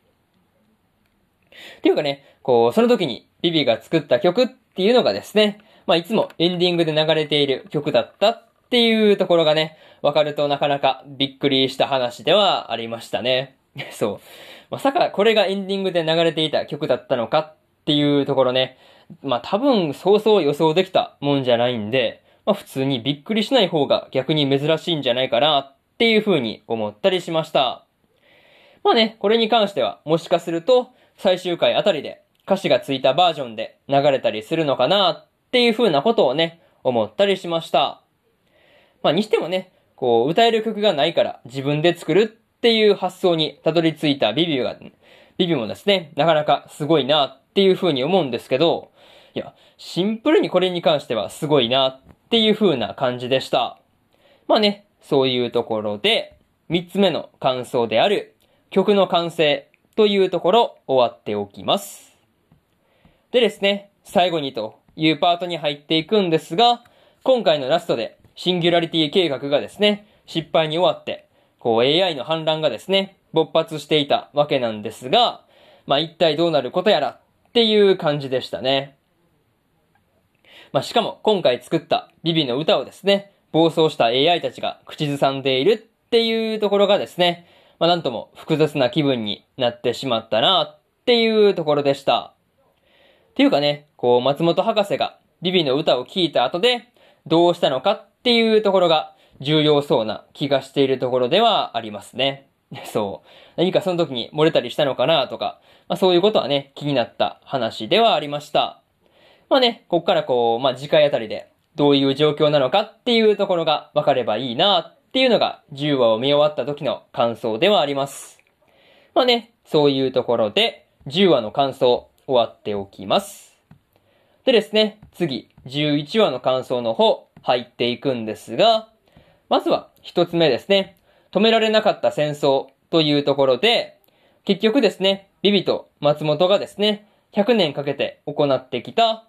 っていうかね、こう、その時にビビが作った曲っていうのがですね、まあいつもエンディングで流れている曲だったっていうところがね、わかるとなかなかびっくりした話ではありましたね。そう。まさかこれがエンディングで流れていた曲だったのかっていうところね、まあ多分そうそう予想できたもんじゃないんで、まあ普通にびっくりしない方が逆に珍しいんじゃないかなっていう風に思ったりしました。まあね、これに関してはもしかすると最終回あたりで歌詞がついたバージョンで流れたりするのかなっていう風なことをね、思ったりしました。まあにしてもね、こう歌える曲がないから自分で作るっていう発想にたどり着いたビビュが、ビビもですね、なかなかすごいなっていう風に思うんですけど、いや、シンプルにこれに関してはすごいなっていう風な感じでした。まあね、そういうところで、三つ目の感想である曲の完成というところ終わっておきます。でですね、最後にというパートに入っていくんですが、今回のラストでシンギュラリティ計画がですね、失敗に終わって、こう AI の反乱がですね、勃発していたわけなんですが、まあ一体どうなることやらっていう感じでしたね。まあしかも今回作ったビビの歌をですね、暴走した AI たちが口ずさんでいるっていうところがですね、まあなんとも複雑な気分になってしまったなっていうところでした。っていうかね、こう松本博士がビビの歌を聴いた後でどうしたのかっていうところが重要そうな気がしているところではありますね。そう。何かその時に漏れたりしたのかなとか、まあそういうことはね、気になった話ではありました。まあね、こっからこう、まあ次回あたりでどういう状況なのかっていうところが分かればいいなっていうのが10話を見終わった時の感想ではあります。まあね、そういうところで10話の感想終わっておきます。でですね、次11話の感想の方入っていくんですが、まずは一つ目ですね。止められなかった戦争というところで、結局ですね、ビビと松本がですね、100年かけて行ってきた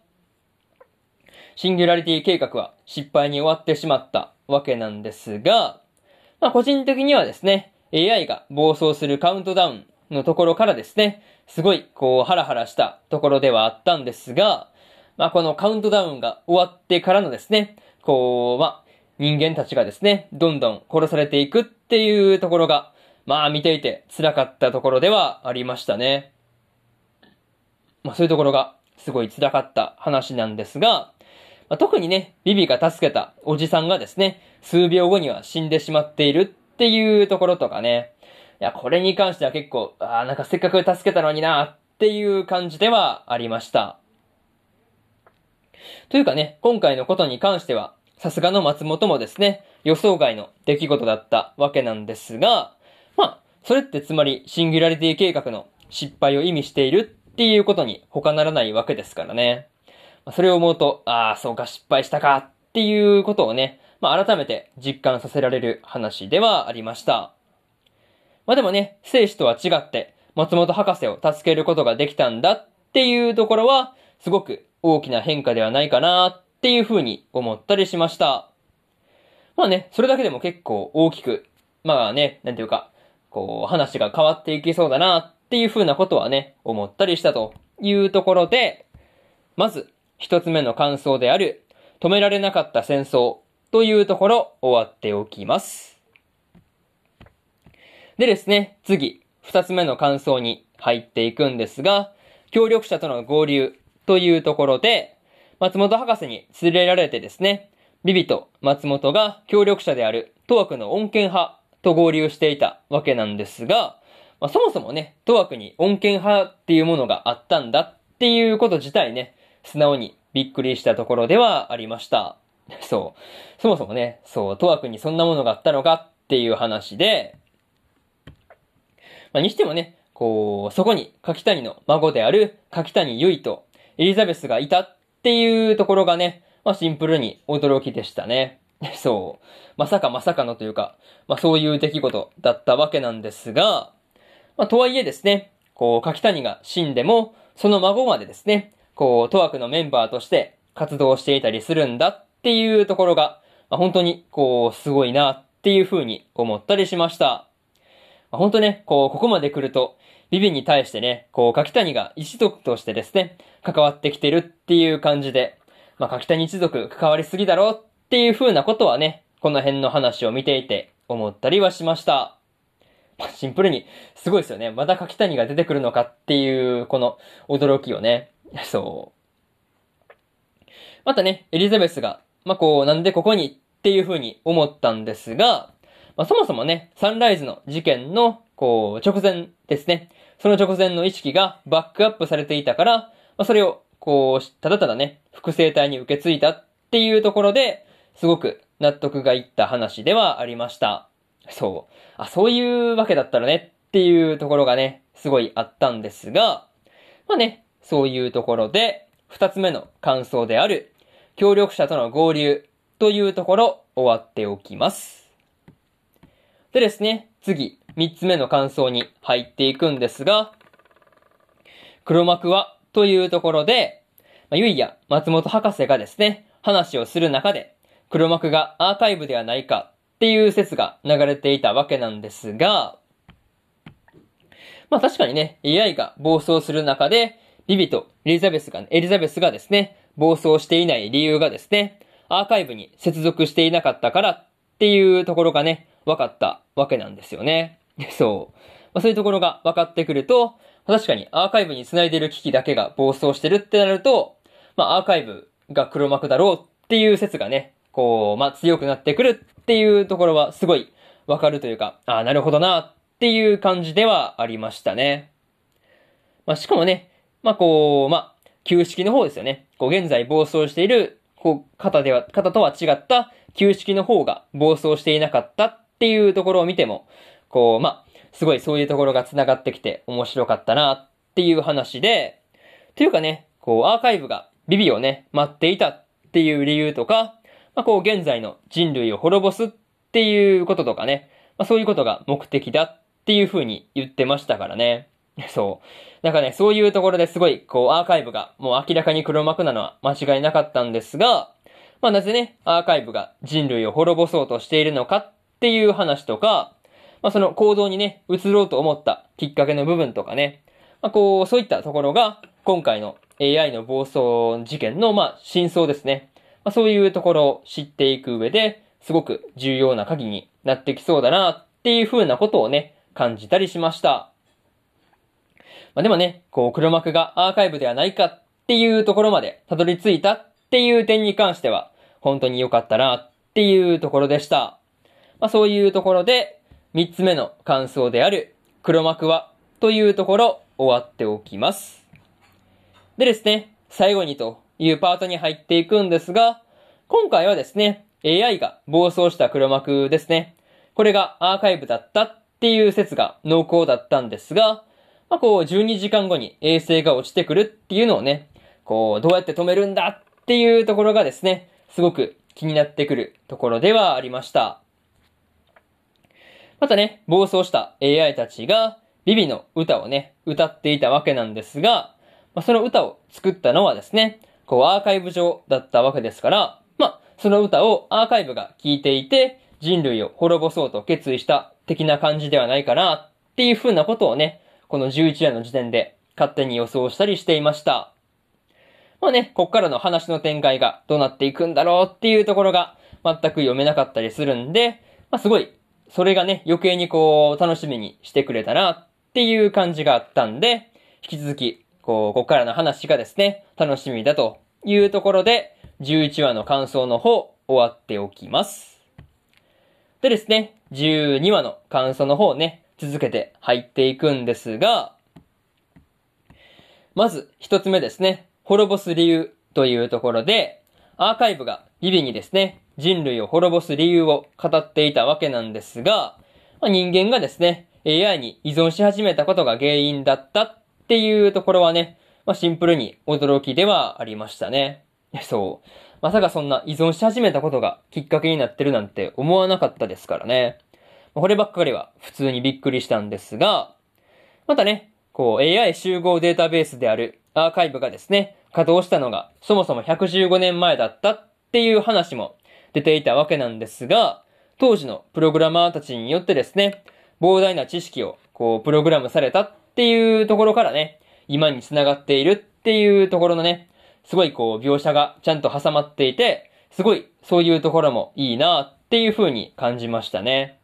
シンギュラリティ計画は失敗に終わってしまったわけなんですが、まあ個人的にはですね、AI が暴走するカウントダウンのところからですね、すごいこうハラハラしたところではあったんですが、まあ、このカウントダウンが終わってからのですね、こう、まあ、人間たちがですね、どんどん殺されていくっていうところが、まあ見ていて辛かったところではありましたね。まあそういうところがすごい辛かった話なんですが、まあ、特にね、ビビが助けたおじさんがですね、数秒後には死んでしまっているっていうところとかね、いや、これに関しては結構、ああ、なんかせっかく助けたのになっていう感じではありました。というかね、今回のことに関しては、さすがの松本もですね、予想外の出来事だったわけなんですが、まあ、それってつまりシンギュラリティ計画の失敗を意味しているっていうことに他ならないわけですからね。それを思うと、ああ、そうか、失敗したかっていうことをね、まあ改めて実感させられる話ではありました。まあでもね、生死とは違って、松本博士を助けることができたんだっていうところは、すごく大きな変化ではないかなっていうふうに思ったりしました。まあね、それだけでも結構大きく、まあね、なんていうか、こう、話が変わっていきそうだなっていうふうなことはね、思ったりしたというところで、まず、一つ目の感想である、止められなかった戦争というところ、終わっておきます。でですね、次、二つ目の感想に入っていくんですが、協力者との合流というところで、松本博士に連れられてですね、ビビと松本が協力者であるトワクの恩恵派と合流していたわけなんですが、まあ、そもそもね、トワクに恩恵派っていうものがあったんだっていうこと自体ね、素直にびっくりしたところではありました。そう。そもそもね、そう、トワクにそんなものがあったのかっていう話で、まあ、にしてもね、こう、そこに柿谷の孫である柿谷結衣とエリザベスがいたっていうところがね、まあ、シンプルに驚きでしたね。そう。まさかまさかのというか、まあ、そういう出来事だったわけなんですが、まあ、とはいえですね、こう、柿谷が死んでも、その孫までですね、こう、トワクのメンバーとして活動していたりするんだっていうところが、まあ、本当に、こう、すごいなっていう風に思ったりしました。まあ、本当ね、こう、ここまで来ると、ビビに対してね、こう、柿谷が一族としてですね、関わってきてるっていう感じで、まあ、柿谷一族関わりすぎだろっていう風なことはね、この辺の話を見ていて思ったりはしました。まあ、シンプルに、すごいですよね。また柿谷が出てくるのかっていう、この驚きをね、そう。またね、エリザベスが、まあ、こう、なんでここにっていう風に思ったんですが、まあ、そもそもね、サンライズの事件の、こう、直前ですね。その直前の意識がバックアップされていたから、まあ、それを、こう、ただただね、複製体に受け継いだっていうところで、すごく納得がいった話ではありました。そう。あ、そういうわけだったらねっていうところがね、すごいあったんですが、まあね、そういうところで、二つ目の感想である、協力者との合流というところ、終わっておきます。でですね、次、三つ目の感想に入っていくんですが、黒幕はというところで、まあ、ゆいや松本博士がですね、話をする中で、黒幕がアーカイブではないかっていう説が流れていたわけなんですが、まあ確かにね、AI が暴走する中で、ビビとエリザベスが、エリザベスがですね、暴走していない理由がですね、アーカイブに接続していなかったからっていうところがね、分かったわけなんですよね。そう。まあ、そういうところが分かってくると、確かにアーカイブに繋いでる機器だけが暴走してるってなると、まあアーカイブが黒幕だろうっていう説がね、こう、まあ強くなってくるっていうところはすごいわかるというか、ああ、なるほどなっていう感じではありましたね。まあしかもね、まあこう、まあ、旧式の方ですよね。こう、現在暴走している、こう、方では、方とは違った旧式の方が暴走していなかったっていうところを見ても、こう、まあ、すごいそういうところが繋がってきて面白かったなっていう話で、というかね、こう、アーカイブがビビをね、待っていたっていう理由とか、まあ、こう、現在の人類を滅ぼすっていうこととかね、まあ、そういうことが目的だっていう風に言ってましたからね。そう。なんかね、そういうところですごい、こう、アーカイブがもう明らかに黒幕なのは間違いなかったんですが、まあなぜね、アーカイブが人類を滅ぼそうとしているのかっていう話とか、まあその行動にね、移ろうと思ったきっかけの部分とかね、まあこう、そういったところが、今回の AI の暴走事件の、まあ、真相ですね。まあ、そういうところを知っていく上で、すごく重要な鍵になってきそうだなっていう風なことをね、感じたりしました。まあ、でもね、こう黒幕がアーカイブではないかっていうところまでたどり着いたっていう点に関しては、本当に良かったなっていうところでした。まあ、そういうところで、三つ目の感想である黒幕はというところ終わっておきます。でですね、最後にというパートに入っていくんですが、今回はですね、AI が暴走した黒幕ですね。これがアーカイブだったっていう説が濃厚だったんですが、まあ、こう、12時間後に衛星が落ちてくるっていうのをね、こう、どうやって止めるんだっていうところがですね、すごく気になってくるところではありました。またね、暴走した AI たちが、ビビの歌をね、歌っていたわけなんですが、まあ、その歌を作ったのはですね、こう、アーカイブ上だったわけですから、まあ、その歌をアーカイブが聴いていて、人類を滅ぼそうと決意した的な感じではないかなっていう風なことをね、この11話の時点で勝手に予想したりしていました。まあね、こっからの話の展開がどうなっていくんだろうっていうところが全く読めなかったりするんで、まあすごい、それがね、余計にこう、楽しみにしてくれたなっていう感じがあったんで、引き続き、こう、こっからの話がですね、楽しみだというところで、11話の感想の方、終わっておきます。でですね、12話の感想の方ね、続けて入っていくんですが、まず一つ目ですね、滅ぼす理由というところで、アーカイブがビビにですね、人類を滅ぼす理由を語っていたわけなんですが、まあ、人間がですね、AI に依存し始めたことが原因だったっていうところはね、まあ、シンプルに驚きではありましたね。そう。まさかそんな依存し始めたことがきっかけになってるなんて思わなかったですからね。こればっかりは普通にびっくりしたんですが、またね、こう AI 集合データベースであるアーカイブがですね、稼働したのがそもそも115年前だったっていう話も出ていたわけなんですが、当時のプログラマーたちによってですね、膨大な知識をこうプログラムされたっていうところからね、今に繋がっているっていうところのね、すごいこう描写がちゃんと挟まっていて、すごいそういうところもいいなっていう風に感じましたね。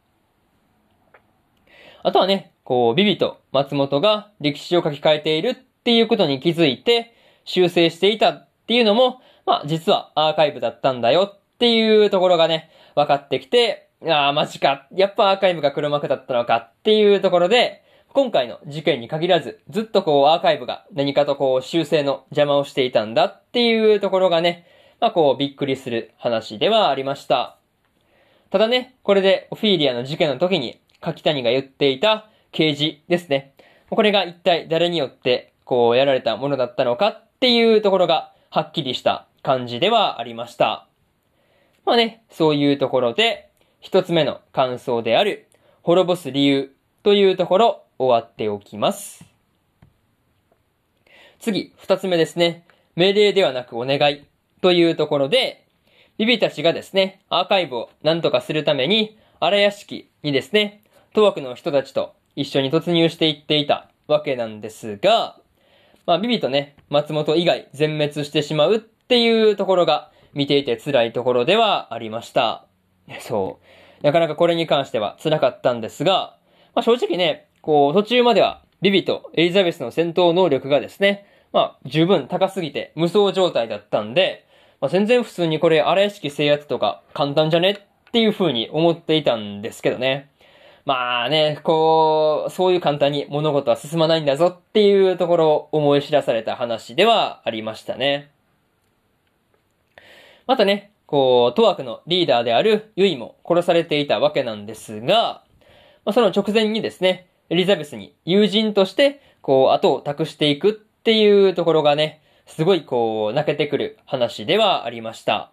あとはね、こう、ビビと松本が歴史を書き換えているっていうことに気づいて、修正していたっていうのも、まあ、実はアーカイブだったんだよっていうところがね、分かってきて、ああ、マジか。やっぱアーカイブが黒幕だったのかっていうところで、今回の事件に限らず、ずっとこうアーカイブが何かとこう修正の邪魔をしていたんだっていうところがね、まあこうびっくりする話ではありました。ただね、これでオフィーリアの事件の時に柿谷が言っていた刑事ですね。これが一体誰によってこうやられたものだったのかっていうところがはっきりした感じではありました。まあね、そういうところで一つ目の感想である滅ぼす理由というところ終わっておきます。次、二つ目ですね。命令ではなくお願いというところで、ビビたちがですね、アーカイブを何とかするために、荒屋敷にですね、当枠の人たちと一緒に突入していっていたわけなんですが、まあ、ビビとね、松本以外全滅してしまうっていうところが見ていて辛いところではありました。そう。なかなかこれに関しては辛かったんですが、まあ、正直ね、こう、途中まではビビとエリザベスの戦闘能力がですね、まあ、十分高すぎて無双状態だったんで、まあ、全然普通にこれ荒屋敷制圧とか簡単じゃねっていう風に思っていたんですけどね。まあね、こう、そういう簡単に物事は進まないんだぞっていうところを思い知らされた話ではありましたね。またね、こう、トワクのリーダーであるユイも殺されていたわけなんですが、まあ、その直前にですね、エリザベスに友人として、こう、後を託していくっていうところがね、すごいこう、泣けてくる話ではありました。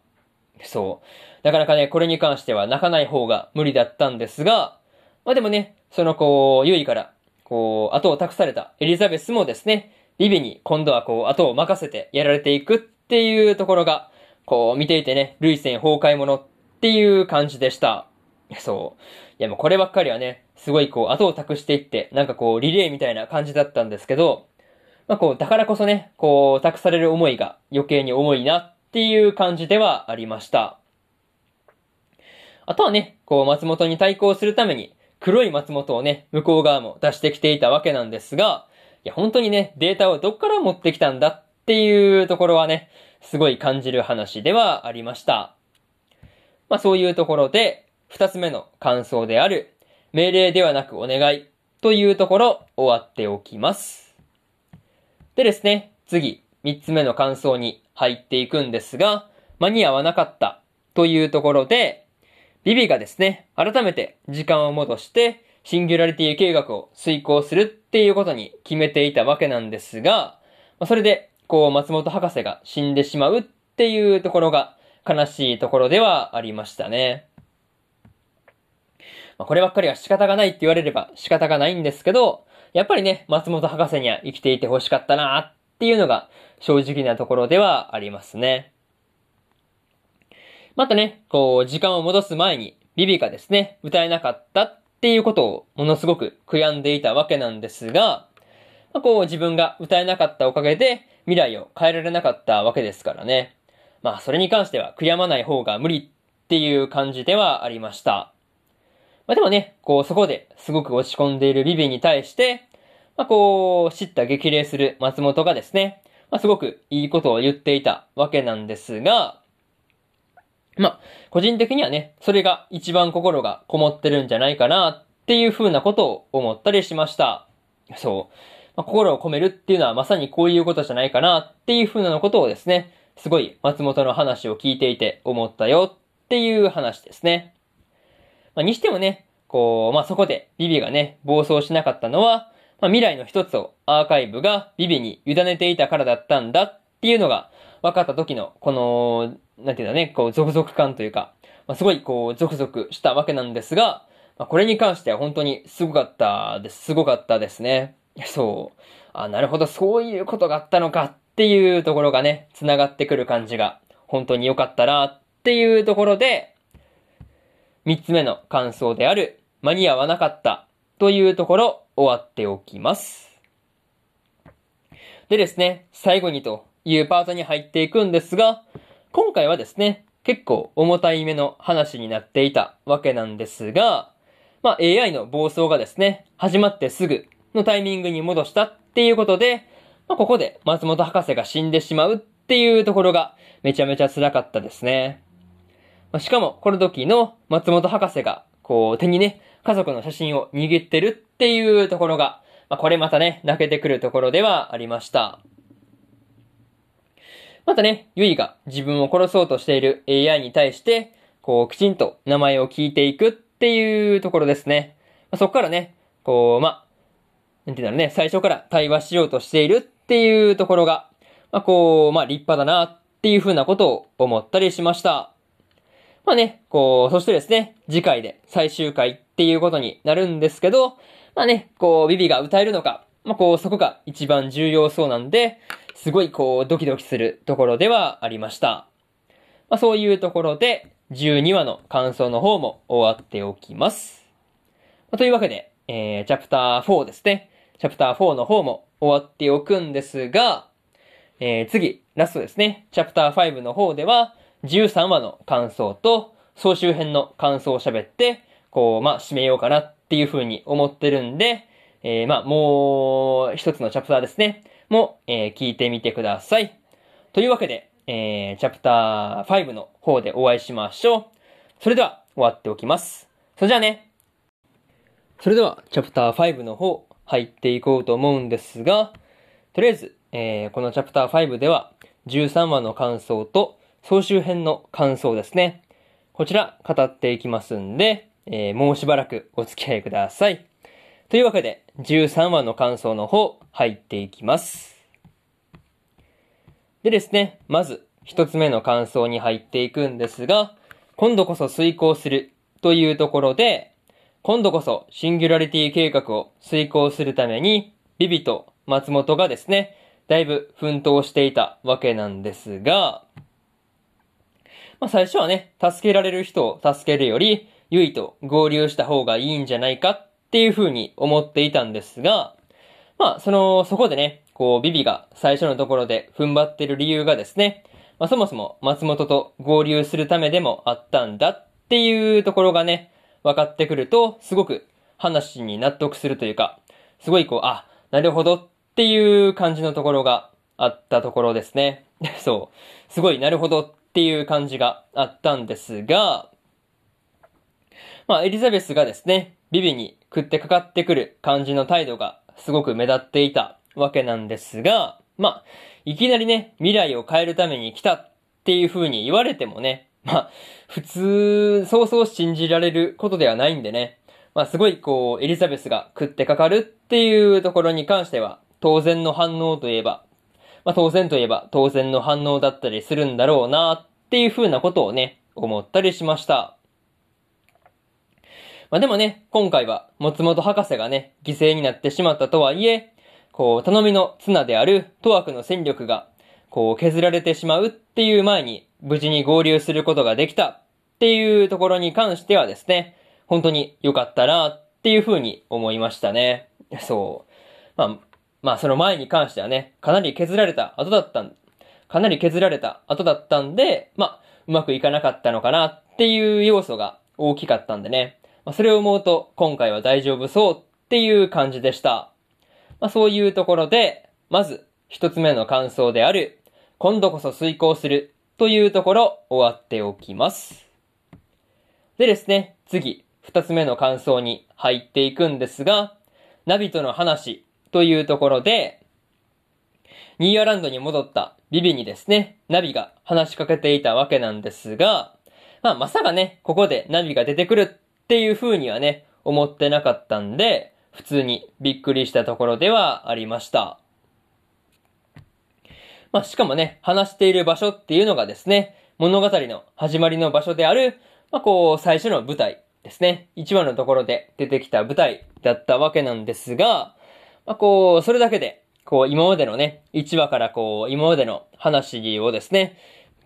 そう。なかなかね、これに関しては泣かない方が無理だったんですが、まあでもね、そのこう、ユイから、こう、後を託されたエリザベスもですね、リビに今度はこう、後を任せてやられていくっていうところが、こう、見ていてね、類戦崩壊者っていう感じでした。そう。いやもうこればっかりはね、すごいこう、後を託していって、なんかこう、リレーみたいな感じだったんですけど、まあこう、だからこそね、こう、託される思いが余計に重いなっていう感じではありました。あとはね、こう、松本に対抗するために、黒い松本をね、向こう側も出してきていたわけなんですが、いや、本当にね、データをどっから持ってきたんだっていうところはね、すごい感じる話ではありました。まあそういうところで、二つ目の感想である、命令ではなくお願いというところ終わっておきます。でですね、次、三つ目の感想に入っていくんですが、間に合わなかったというところで、ビビがですね、改めて時間を戻して、シンギュラリティ計画を遂行するっていうことに決めていたわけなんですが、それで、こう、松本博士が死んでしまうっていうところが悲しいところではありましたね。まあ、こればっかりは仕方がないって言われれば仕方がないんですけど、やっぱりね、松本博士には生きていて欲しかったなっていうのが正直なところではありますね。またね、こう、時間を戻す前に、ビビがですね、歌えなかったっていうことをものすごく悔やんでいたわけなんですが、まあ、こう自分が歌えなかったおかげで未来を変えられなかったわけですからね。まあそれに関しては悔やまない方が無理っていう感じではありました。まあでもね、こうそこですごく落ち込んでいるビビに対して、まあこう、知った激励する松本がですね、まあすごくいいことを言っていたわけなんですが、まあ、個人的にはね、それが一番心がこもってるんじゃないかなっていう風なことを思ったりしました。そう。まあ、心を込めるっていうのはまさにこういうことじゃないかなっていう風なことをですね、すごい松本の話を聞いていて思ったよっていう話ですね。まあ、にしてもね、こう、まあ、そこでビビがね、暴走しなかったのは、まあ、未来の一つをアーカイブがビビに委ねていたからだったんだっていうのが分かった時の、この、なんていうんだね、こう、続々感というか、まあ、すごいこう、続々したわけなんですが、まあ、これに関しては本当にすごかったです。すごかったですね。そう。あ、なるほど、そういうことがあったのかっていうところがね、繋がってくる感じが、本当に良かったなっていうところで、三つ目の感想である、間に合わなかったというところ、終わっておきます。でですね、最後にというパートに入っていくんですが、今回はですね、結構重たい目の話になっていたわけなんですが、まあ AI の暴走がですね、始まってすぐのタイミングに戻したっていうことで、まあここで松本博士が死んでしまうっていうところがめちゃめちゃ辛かったですね。まあ、しかもこの時の松本博士がこう手にね、家族の写真を握ってるっていうところが、まあこれまたね、泣けてくるところではありました。またね、ゆいが自分を殺そうとしている AI に対して、こう、きちんと名前を聞いていくっていうところですね。まあ、そこからね、こう、まあ、なんていうんだろうね、最初から対話しようとしているっていうところが、まあ、こう、まあ、立派だなっていうふうなことを思ったりしました。まあね、こう、そしてですね、次回で最終回っていうことになるんですけど、まあね、こう、ビビが歌えるのか、まあこう、そこが一番重要そうなんで、すごいこう、ドキドキするところではありました。まあそういうところで、12話の感想の方も終わっておきます。まあ、というわけで、えー、チャプター4ですね。チャプター4の方も終わっておくんですが、えー、次、ラストですね。チャプター5の方では、13話の感想と、総集編の感想を喋って、こう、まあ、締めようかなっていう風に思ってるんで、えー、まあ、もう、一つのチャプターですね。も、えー、聞いてみてください。というわけで、えー、チャプター5の方でお会いしましょう。それでは、終わっておきます。それじゃあね。それでは、チャプター5の方、入っていこうと思うんですが、とりあえず、えー、このチャプター5では、13話の感想と、総集編の感想ですね。こちら、語っていきますんで、えー、もうしばらくお付き合いください。というわけで、13話の感想の方、入っていきます。でですね、まず、一つ目の感想に入っていくんですが、今度こそ遂行するというところで、今度こそシンギュラリティ計画を遂行するために、ビビと松本がですね、だいぶ奮闘していたわけなんですが、まあ最初はね、助けられる人を助けるより、ユイと合流した方がいいんじゃないかっていう風に思っていたんですが、まあ、その、そこでね、こう、ビビが最初のところで踏ん張ってる理由がですね、まあ、そもそも松本と合流するためでもあったんだっていうところがね、分かってくると、すごく話に納得するというか、すごいこう、あ、なるほどっていう感じのところがあったところですね。そう。すごいなるほどっていう感じがあったんですが、まあ、エリザベスがですね、ビビに食ってかかってくる感じの態度がすごく目立っていたわけなんですが、まあ、いきなりね、未来を変えるために来たっていう風に言われてもね、まあ、普通、そうそう信じられることではないんでね、まあすごいこう、エリザベスが食ってかかるっていうところに関しては、当然の反応といえば、まあ当然といえば当然の反応だったりするんだろうなっていう風なことをね、思ったりしました。まあでもね、今回は松本博士がね、犠牲になってしまったとはいえ、こう、頼みの綱であるトワクの戦力が、こう、削られてしまうっていう前に、無事に合流することができたっていうところに関してはですね、本当に良かったなっていう風に思いましたね。そう。まあ、まあその前に関してはね、かなり削られた後だったん、かなり削られた後だったんで、まあ、うまくいかなかったのかなっていう要素が大きかったんでね。まあ、それを思うと今回は大丈夫そうっていう感じでした。まあそういうところで、まず一つ目の感想である、今度こそ遂行するというところ終わっておきます。でですね、次、二つ目の感想に入っていくんですが、ナビとの話というところで、ニーアランドに戻ったビビにですね、ナビが話しかけていたわけなんですが、まあまさかね、ここでナビが出てくるっていう風にはね、思ってなかったんで、普通にびっくりしたところではありました。まあしかもね、話している場所っていうのがですね、物語の始まりの場所である、まあこう、最初の舞台ですね、1話のところで出てきた舞台だったわけなんですが、まあ、こう、それだけで、こう、今までのね、1話からこう、今までの話をですね、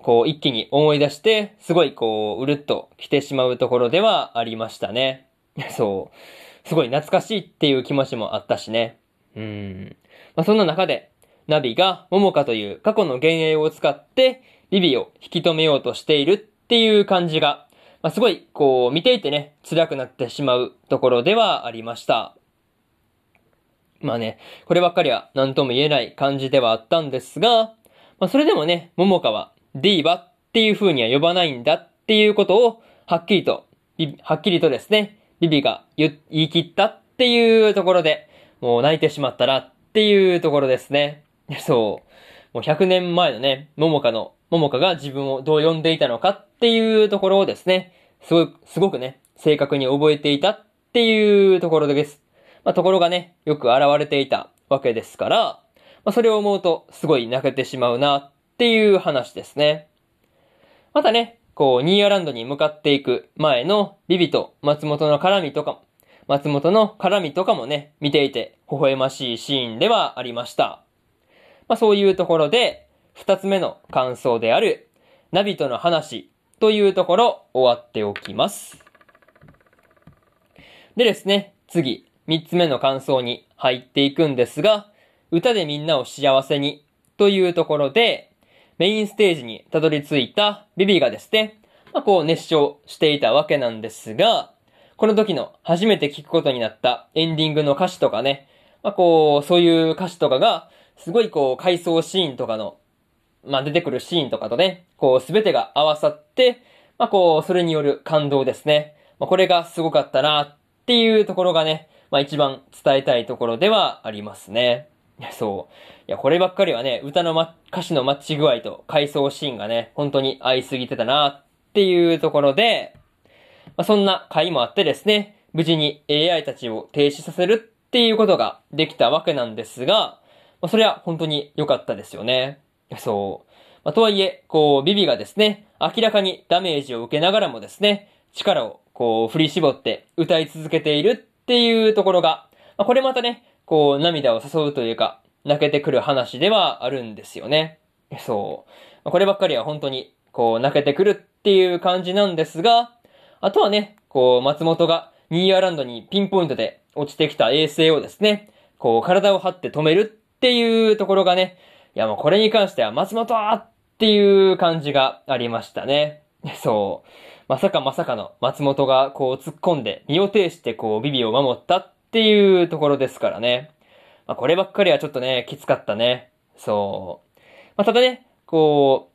こう、一気に思い出して、すごいこう、うるっと来てしまうところではありましたね。そう。すごい懐かしいっていう気持ちもあったしね。うん。まあ、そんな中で、ナビが、モモカという過去の幻影を使って、ビビを引き止めようとしているっていう感じがまあ、すごい、こう、見ていてね、辛くなってしまうところではありました。まあね、こればっかりは何とも言えない感じではあったんですが、まあ、それでもね、桃香はディーバっていう風には呼ばないんだっていうことを、はっきりと、はっきりとですね、ビビが言い切ったっていうところで、もう泣いてしまったらっていうところですね。そう。もう100年前のね、桃香の桃香が自分をどう呼んでいたのかっていうところをですね、すごく、すごくね、正確に覚えていたっていうところです。まあ、ところがね、よく現れていたわけですから、まあ、それを思うとすごい泣けてしまうなっていう話ですね。またね、こう、ニーアランドに向かっていく前のビビと松本の絡みとか、松本の絡みとかもね、見ていて微笑ましいシーンではありました。まあそういうところで、二つ目の感想である、ナビとの話というところ終わっておきます。でですね、次、三つ目の感想に入っていくんですが、歌でみんなを幸せにというところで、メインステージにたどり着いたビビがですね、まあ、こう熱唱していたわけなんですが、この時の初めて聞くことになったエンディングの歌詞とかね、まあ、こう、そういう歌詞とかが、すごいこう、回想シーンとかのまあ、出てくるシーンとかとね、こう、すべてが合わさって、まあ、こう、それによる感動ですね。まあ、これがすごかったなっていうところがね、まあ、一番伝えたいところではありますね。いや、そう。いや、こればっかりはね、歌の、ま、歌詞のマッチ具合と回想シーンがね、本当に合いすぎてたなっていうところで、まあ、そんな回もあってですね、無事に AI たちを停止させるっていうことができたわけなんですが、まあ、それは本当に良かったですよね。そう。まあ、とはいえ、こう、ビビがですね、明らかにダメージを受けながらもですね、力をこう、振り絞って歌い続けているっていうところが、まあ、これまたね、こう、涙を誘うというか、泣けてくる話ではあるんですよね。そう。こればっかりは本当に、こう、泣けてくるっていう感じなんですが、あとはね、こう、松本がニーアランドにピンポイントで落ちてきた衛星をですね、こう、体を張って止めるっっっていうところがね、いやもうこれに関しては松本っていう感じがありましたね。そう。まさかまさかの松本がこう突っ込んで身を挺してこうビビを守ったっていうところですからね。まあこればっかりはちょっとね、きつかったね。そう。まあただね、こ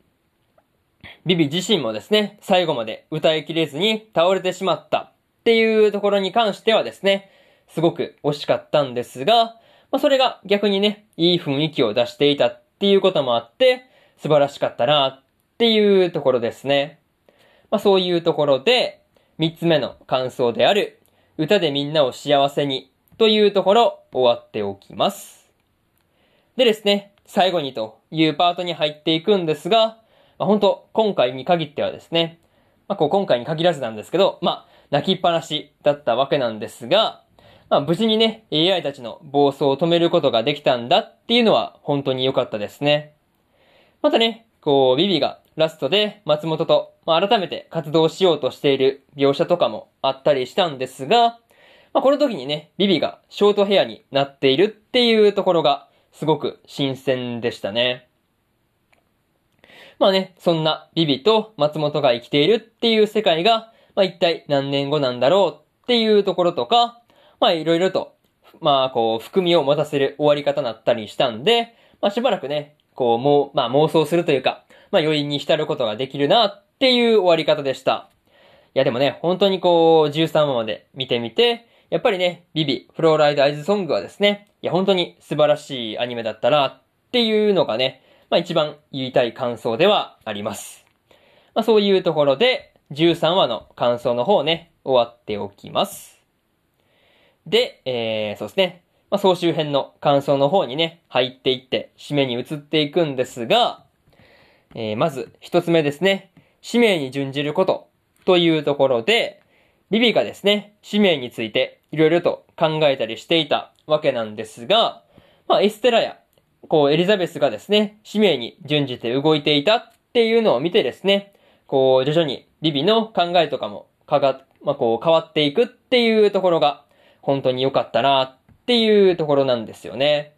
う、ビビ自身もですね、最後まで歌いきれずに倒れてしまったっていうところに関してはですね、すごく惜しかったんですが、まあそれが逆にね、いい雰囲気を出していたっていうこともあって、素晴らしかったなっていうところですね。まあそういうところで、三つ目の感想である、歌でみんなを幸せにというところ終わっておきます。でですね、最後にというパートに入っていくんですが、まあ、本当今回に限ってはですね、まあ、こう今回に限らずなんですけど、まあ、泣きっぱなしだったわけなんですが、まあ、無事にね、AI たちの暴走を止めることができたんだっていうのは本当に良かったですね。またね、こう、ビビがラストで松本と、まあ、改めて活動しようとしている描写とかもあったりしたんですが、まあ、この時にね、ビビがショートヘアになっているっていうところがすごく新鮮でしたね。まあね、そんなビビと松本が生きているっていう世界が、まあ一体何年後なんだろうっていうところとか、まあいろいろと、まあこう、含みを持たせる終わり方だったりしたんで、まあしばらくね、こう、もう、まあ妄想するというか、まあ余韻に浸ることができるなっていう終わり方でした。いやでもね、本当にこう、13話まで見てみて、やっぱりね、ビビ、フローライドアイズソングはですね、いや本当に素晴らしいアニメだったなっていうのがね、まあ一番言いたい感想ではあります。まあそういうところで、13話の感想の方ね、終わっておきます。で、えー、そうですね。まあ、総集編の感想の方にね、入っていって、締めに移っていくんですが、えー、まず、一つ目ですね。使命に準じること、というところで、ビビがですね、使命について、いろいろと考えたりしていたわけなんですが、まあ、エステラや、こう、エリザベスがですね、使命に準じて動いていたっていうのを見てですね、こう、徐々にビビの考えとかも、かが、まあ、こう、変わっていくっていうところが、本当に良かったなっていうところなんですよね。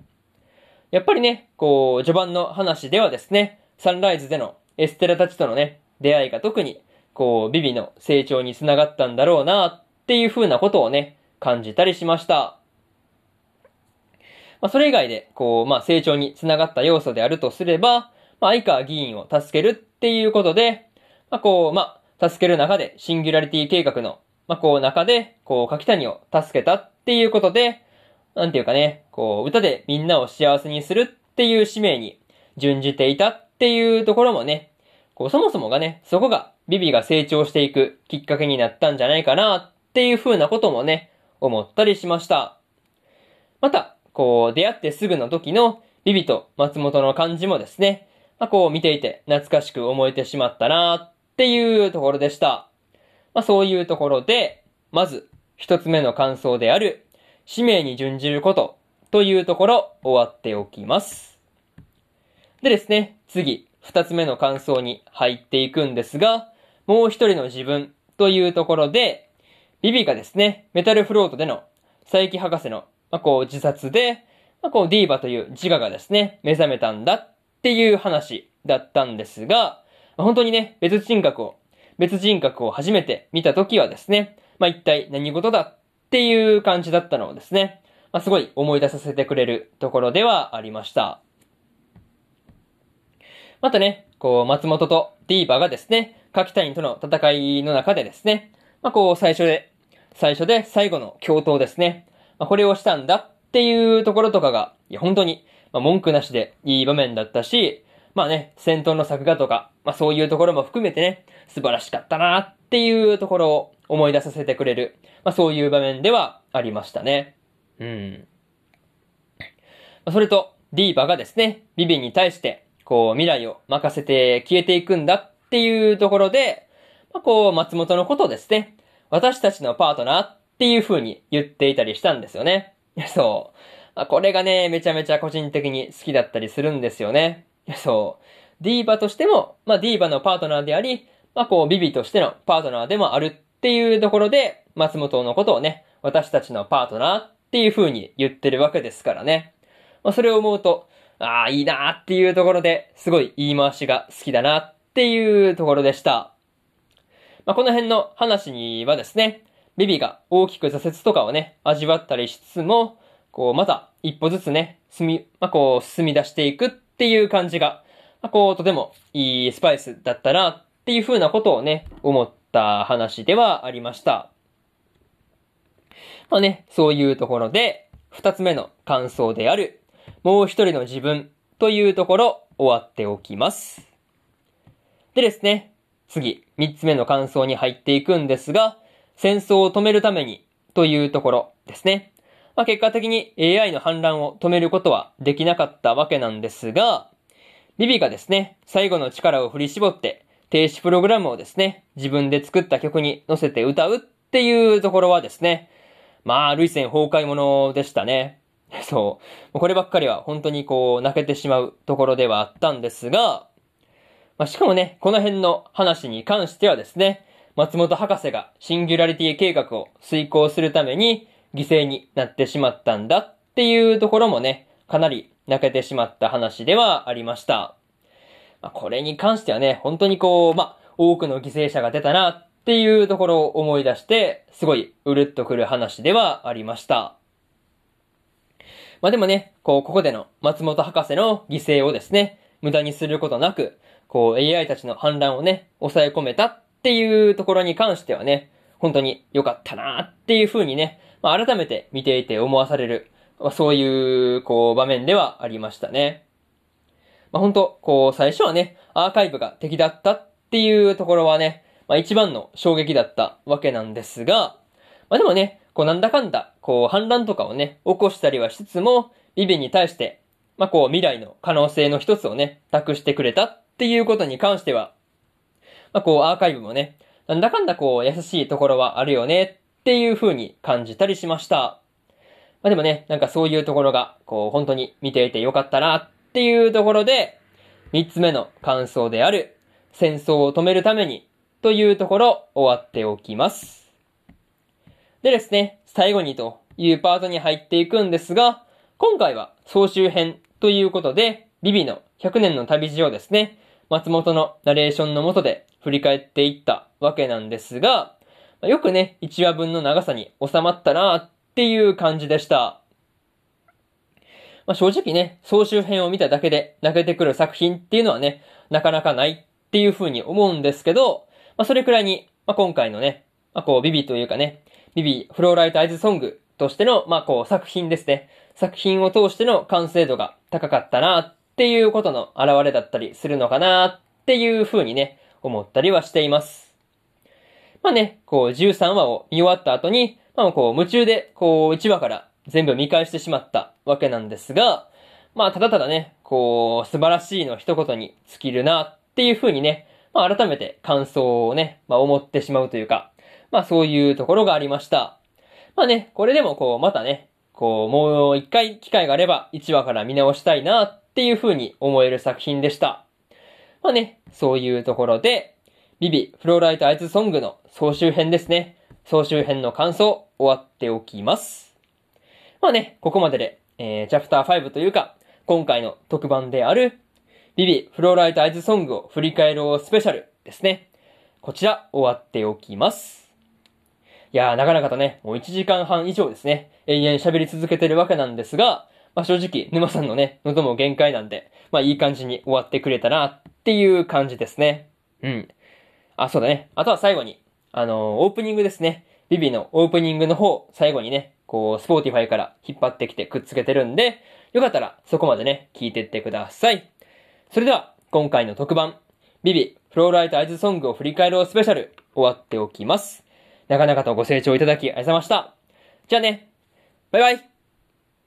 やっぱりね、こう、序盤の話ではですね、サンライズでのエステラたちとのね、出会いが特に、こう、ビビの成長につながったんだろうなっていう風なことをね、感じたりしました。まあ、それ以外で、こう、まあ、成長につながった要素であるとすれば、まあ、相川議員を助けるっていうことで、まあ、こう、まあ、助ける中でシンギュラリティ計画のまあ、こう中で、こう、柿谷を助けたっていうことで、なんていうかね、こう、歌でみんなを幸せにするっていう使命に準じていたっていうところもね、こう、そもそもがね、そこがビビが成長していくきっかけになったんじゃないかなっていう風なこともね、思ったりしました。また、こう、出会ってすぐの時のビビと松本の感じもですね、まあ、こう見ていて懐かしく思えてしまったなっていうところでした。まあそういうところで、まず一つ目の感想である、使命に準じることというところ終わっておきます。でですね、次、二つ目の感想に入っていくんですが、もう一人の自分というところで、ビビがですね、メタルフロートでの佐伯博士の、まあ、こう自殺で、まあ、こうディーバという自我がですね、目覚めたんだっていう話だったんですが、本当にね、別人格を別人格を初めて見た時はですね、まあ、一体何事だっていう感じだったのをですね、まあ、すごい思い出させてくれるところではありました。またね、こう、松本とディーバがですね、柿谷との戦いの中でですね、まあ、こう、最初で、最初で最後の共闘ですね。まあ、これをしたんだっていうところとかが、いや、本当に、まあ、文句なしでいい場面だったし、まあね、戦闘の作画とか、まあそういうところも含めてね、素晴らしかったなっていうところを思い出させてくれる、まあそういう場面ではありましたね。うん。まそれと、ディーバがですね、ビビンに対して、こう、未来を任せて消えていくんだっていうところで、まあこう、松本のことをですね、私たちのパートナーっていう風に言っていたりしたんですよね。そう。これがね、めちゃめちゃ個人的に好きだったりするんですよね。そう。ディーバとしても、まあディーバのパートナーであり、まあこうビビとしてのパートナーでもあるっていうところで、松本のことをね、私たちのパートナーっていう風に言ってるわけですからね。まあ、それを思うと、ああ、いいなーっていうところで、すごい言い回しが好きだなっていうところでした。まあ、この辺の話にはですね、ビビが大きく挫折とかをね、味わったりしつつも、こう、また一歩ずつね、進み、まあ、こう、進み出していくっていう感じが、まあ、こう、とてもいいスパイスだったなっていう風なことをね、思った話ではありました。まあね、そういうところで、二つ目の感想である、もう一人の自分というところ終わっておきます。でですね、次、三つ目の感想に入っていくんですが、戦争を止めるためにというところですね。まあ、結果的に AI の反乱を止めることはできなかったわけなんですが、ビビがですね、最後の力を振り絞って停止プログラムをですね、自分で作った曲に乗せて歌うっていうところはですね、まあ、類線崩壊者でしたね。そう。こればっかりは本当にこう泣けてしまうところではあったんですが、まあ、しかもね、この辺の話に関してはですね、松本博士がシンギュラリティ計画を遂行するために犠牲になってしまったんだっていうところもね、かなり泣けてしまった話ではありました。まあ、これに関してはね、本当にこう、まあ、多くの犠牲者が出たなっていうところを思い出して、すごいうるっとくる話ではありました。まあでもね、こう、ここでの松本博士の犠牲をですね、無駄にすることなく、こう AI たちの反乱をね、抑え込めたっていうところに関してはね、本当に良かったなっていう風にね、まあ、改めて見ていて思わされる、まあ、そういう、こう、場面ではありましたね。まあ、本当こう、最初はね、アーカイブが敵だったっていうところはね、まあ、一番の衝撃だったわけなんですが、まあ、でもね、こうなんだかんだ、こう反乱とかをね、起こしたりはしつつも、ビビに対して、まあこう未来の可能性の一つをね、託してくれたっていうことに関しては、まあこうアーカイブもね、なんだかんだこう優しいところはあるよねっていう風に感じたりしました。まあでもね、なんかそういうところが、こう本当に見ていてよかったなっていうところで、三つ目の感想である、戦争を止めるためにというところ終わっておきます。でですね、最後にというパートに入っていくんですが、今回は総集編ということで、ビビの100年の旅路をですね、松本のナレーションのもとで振り返っていったわけなんですが、よくね、1話分の長さに収まったなっていう感じでした。まあ、正直ね、総集編を見ただけで泣けてくる作品っていうのはね、なかなかないっていう風に思うんですけど、まあ、それくらいに、まあ、今回のね、まあ、こう、ビビというかね、ビビフローライトアイズソングとしての、まあ、こう、作品ですね。作品を通しての完成度が高かったなっっていうことの表れだったりするのかなっていう風にね、思ったりはしています。まあね、こう、13話を見終わった後に、まあこう、夢中で、こう、1話から全部見返してしまったわけなんですが、まあ、ただただね、こう、素晴らしいの一言に尽きるなっていう風にね、まあ、改めて感想をね、まあ、思ってしまうというか、まあそういうところがありました。まあね、これでもこう、またね、こう、もう一回機会があれば1話から見直したいなっっていう風に思える作品でした。まあね、そういうところで、ビビフローライトアイズソングの総集編ですね。総集編の感想終わっておきます。まあね、ここまでで、えー、チャプター5というか、今回の特番である、ビビフローライトアイズソングを振り返ろうスペシャルですね。こちら終わっておきます。いやー、なかなかとね、もう1時間半以上ですね、永遠喋り続けてるわけなんですが、まあ正直、沼さんのね、喉も限界なんで、まあいい感じに終わってくれたなっていう感じですね。うん。あ、そうだね。あとは最後に、あのー、オープニングですね。 Vivyのオープニングの方、最後にね、こう、 Spotify から引っ張ってきてくっつけてるんで、よかったらそこまでね、聞いてってください。それでは、今回の特番、 Vivy、Fluorite Eye's Song を振り返ろうスペシャル、終わっていきます。なかなかとご清聴いただきありがとうございました。じゃあね、バイバイ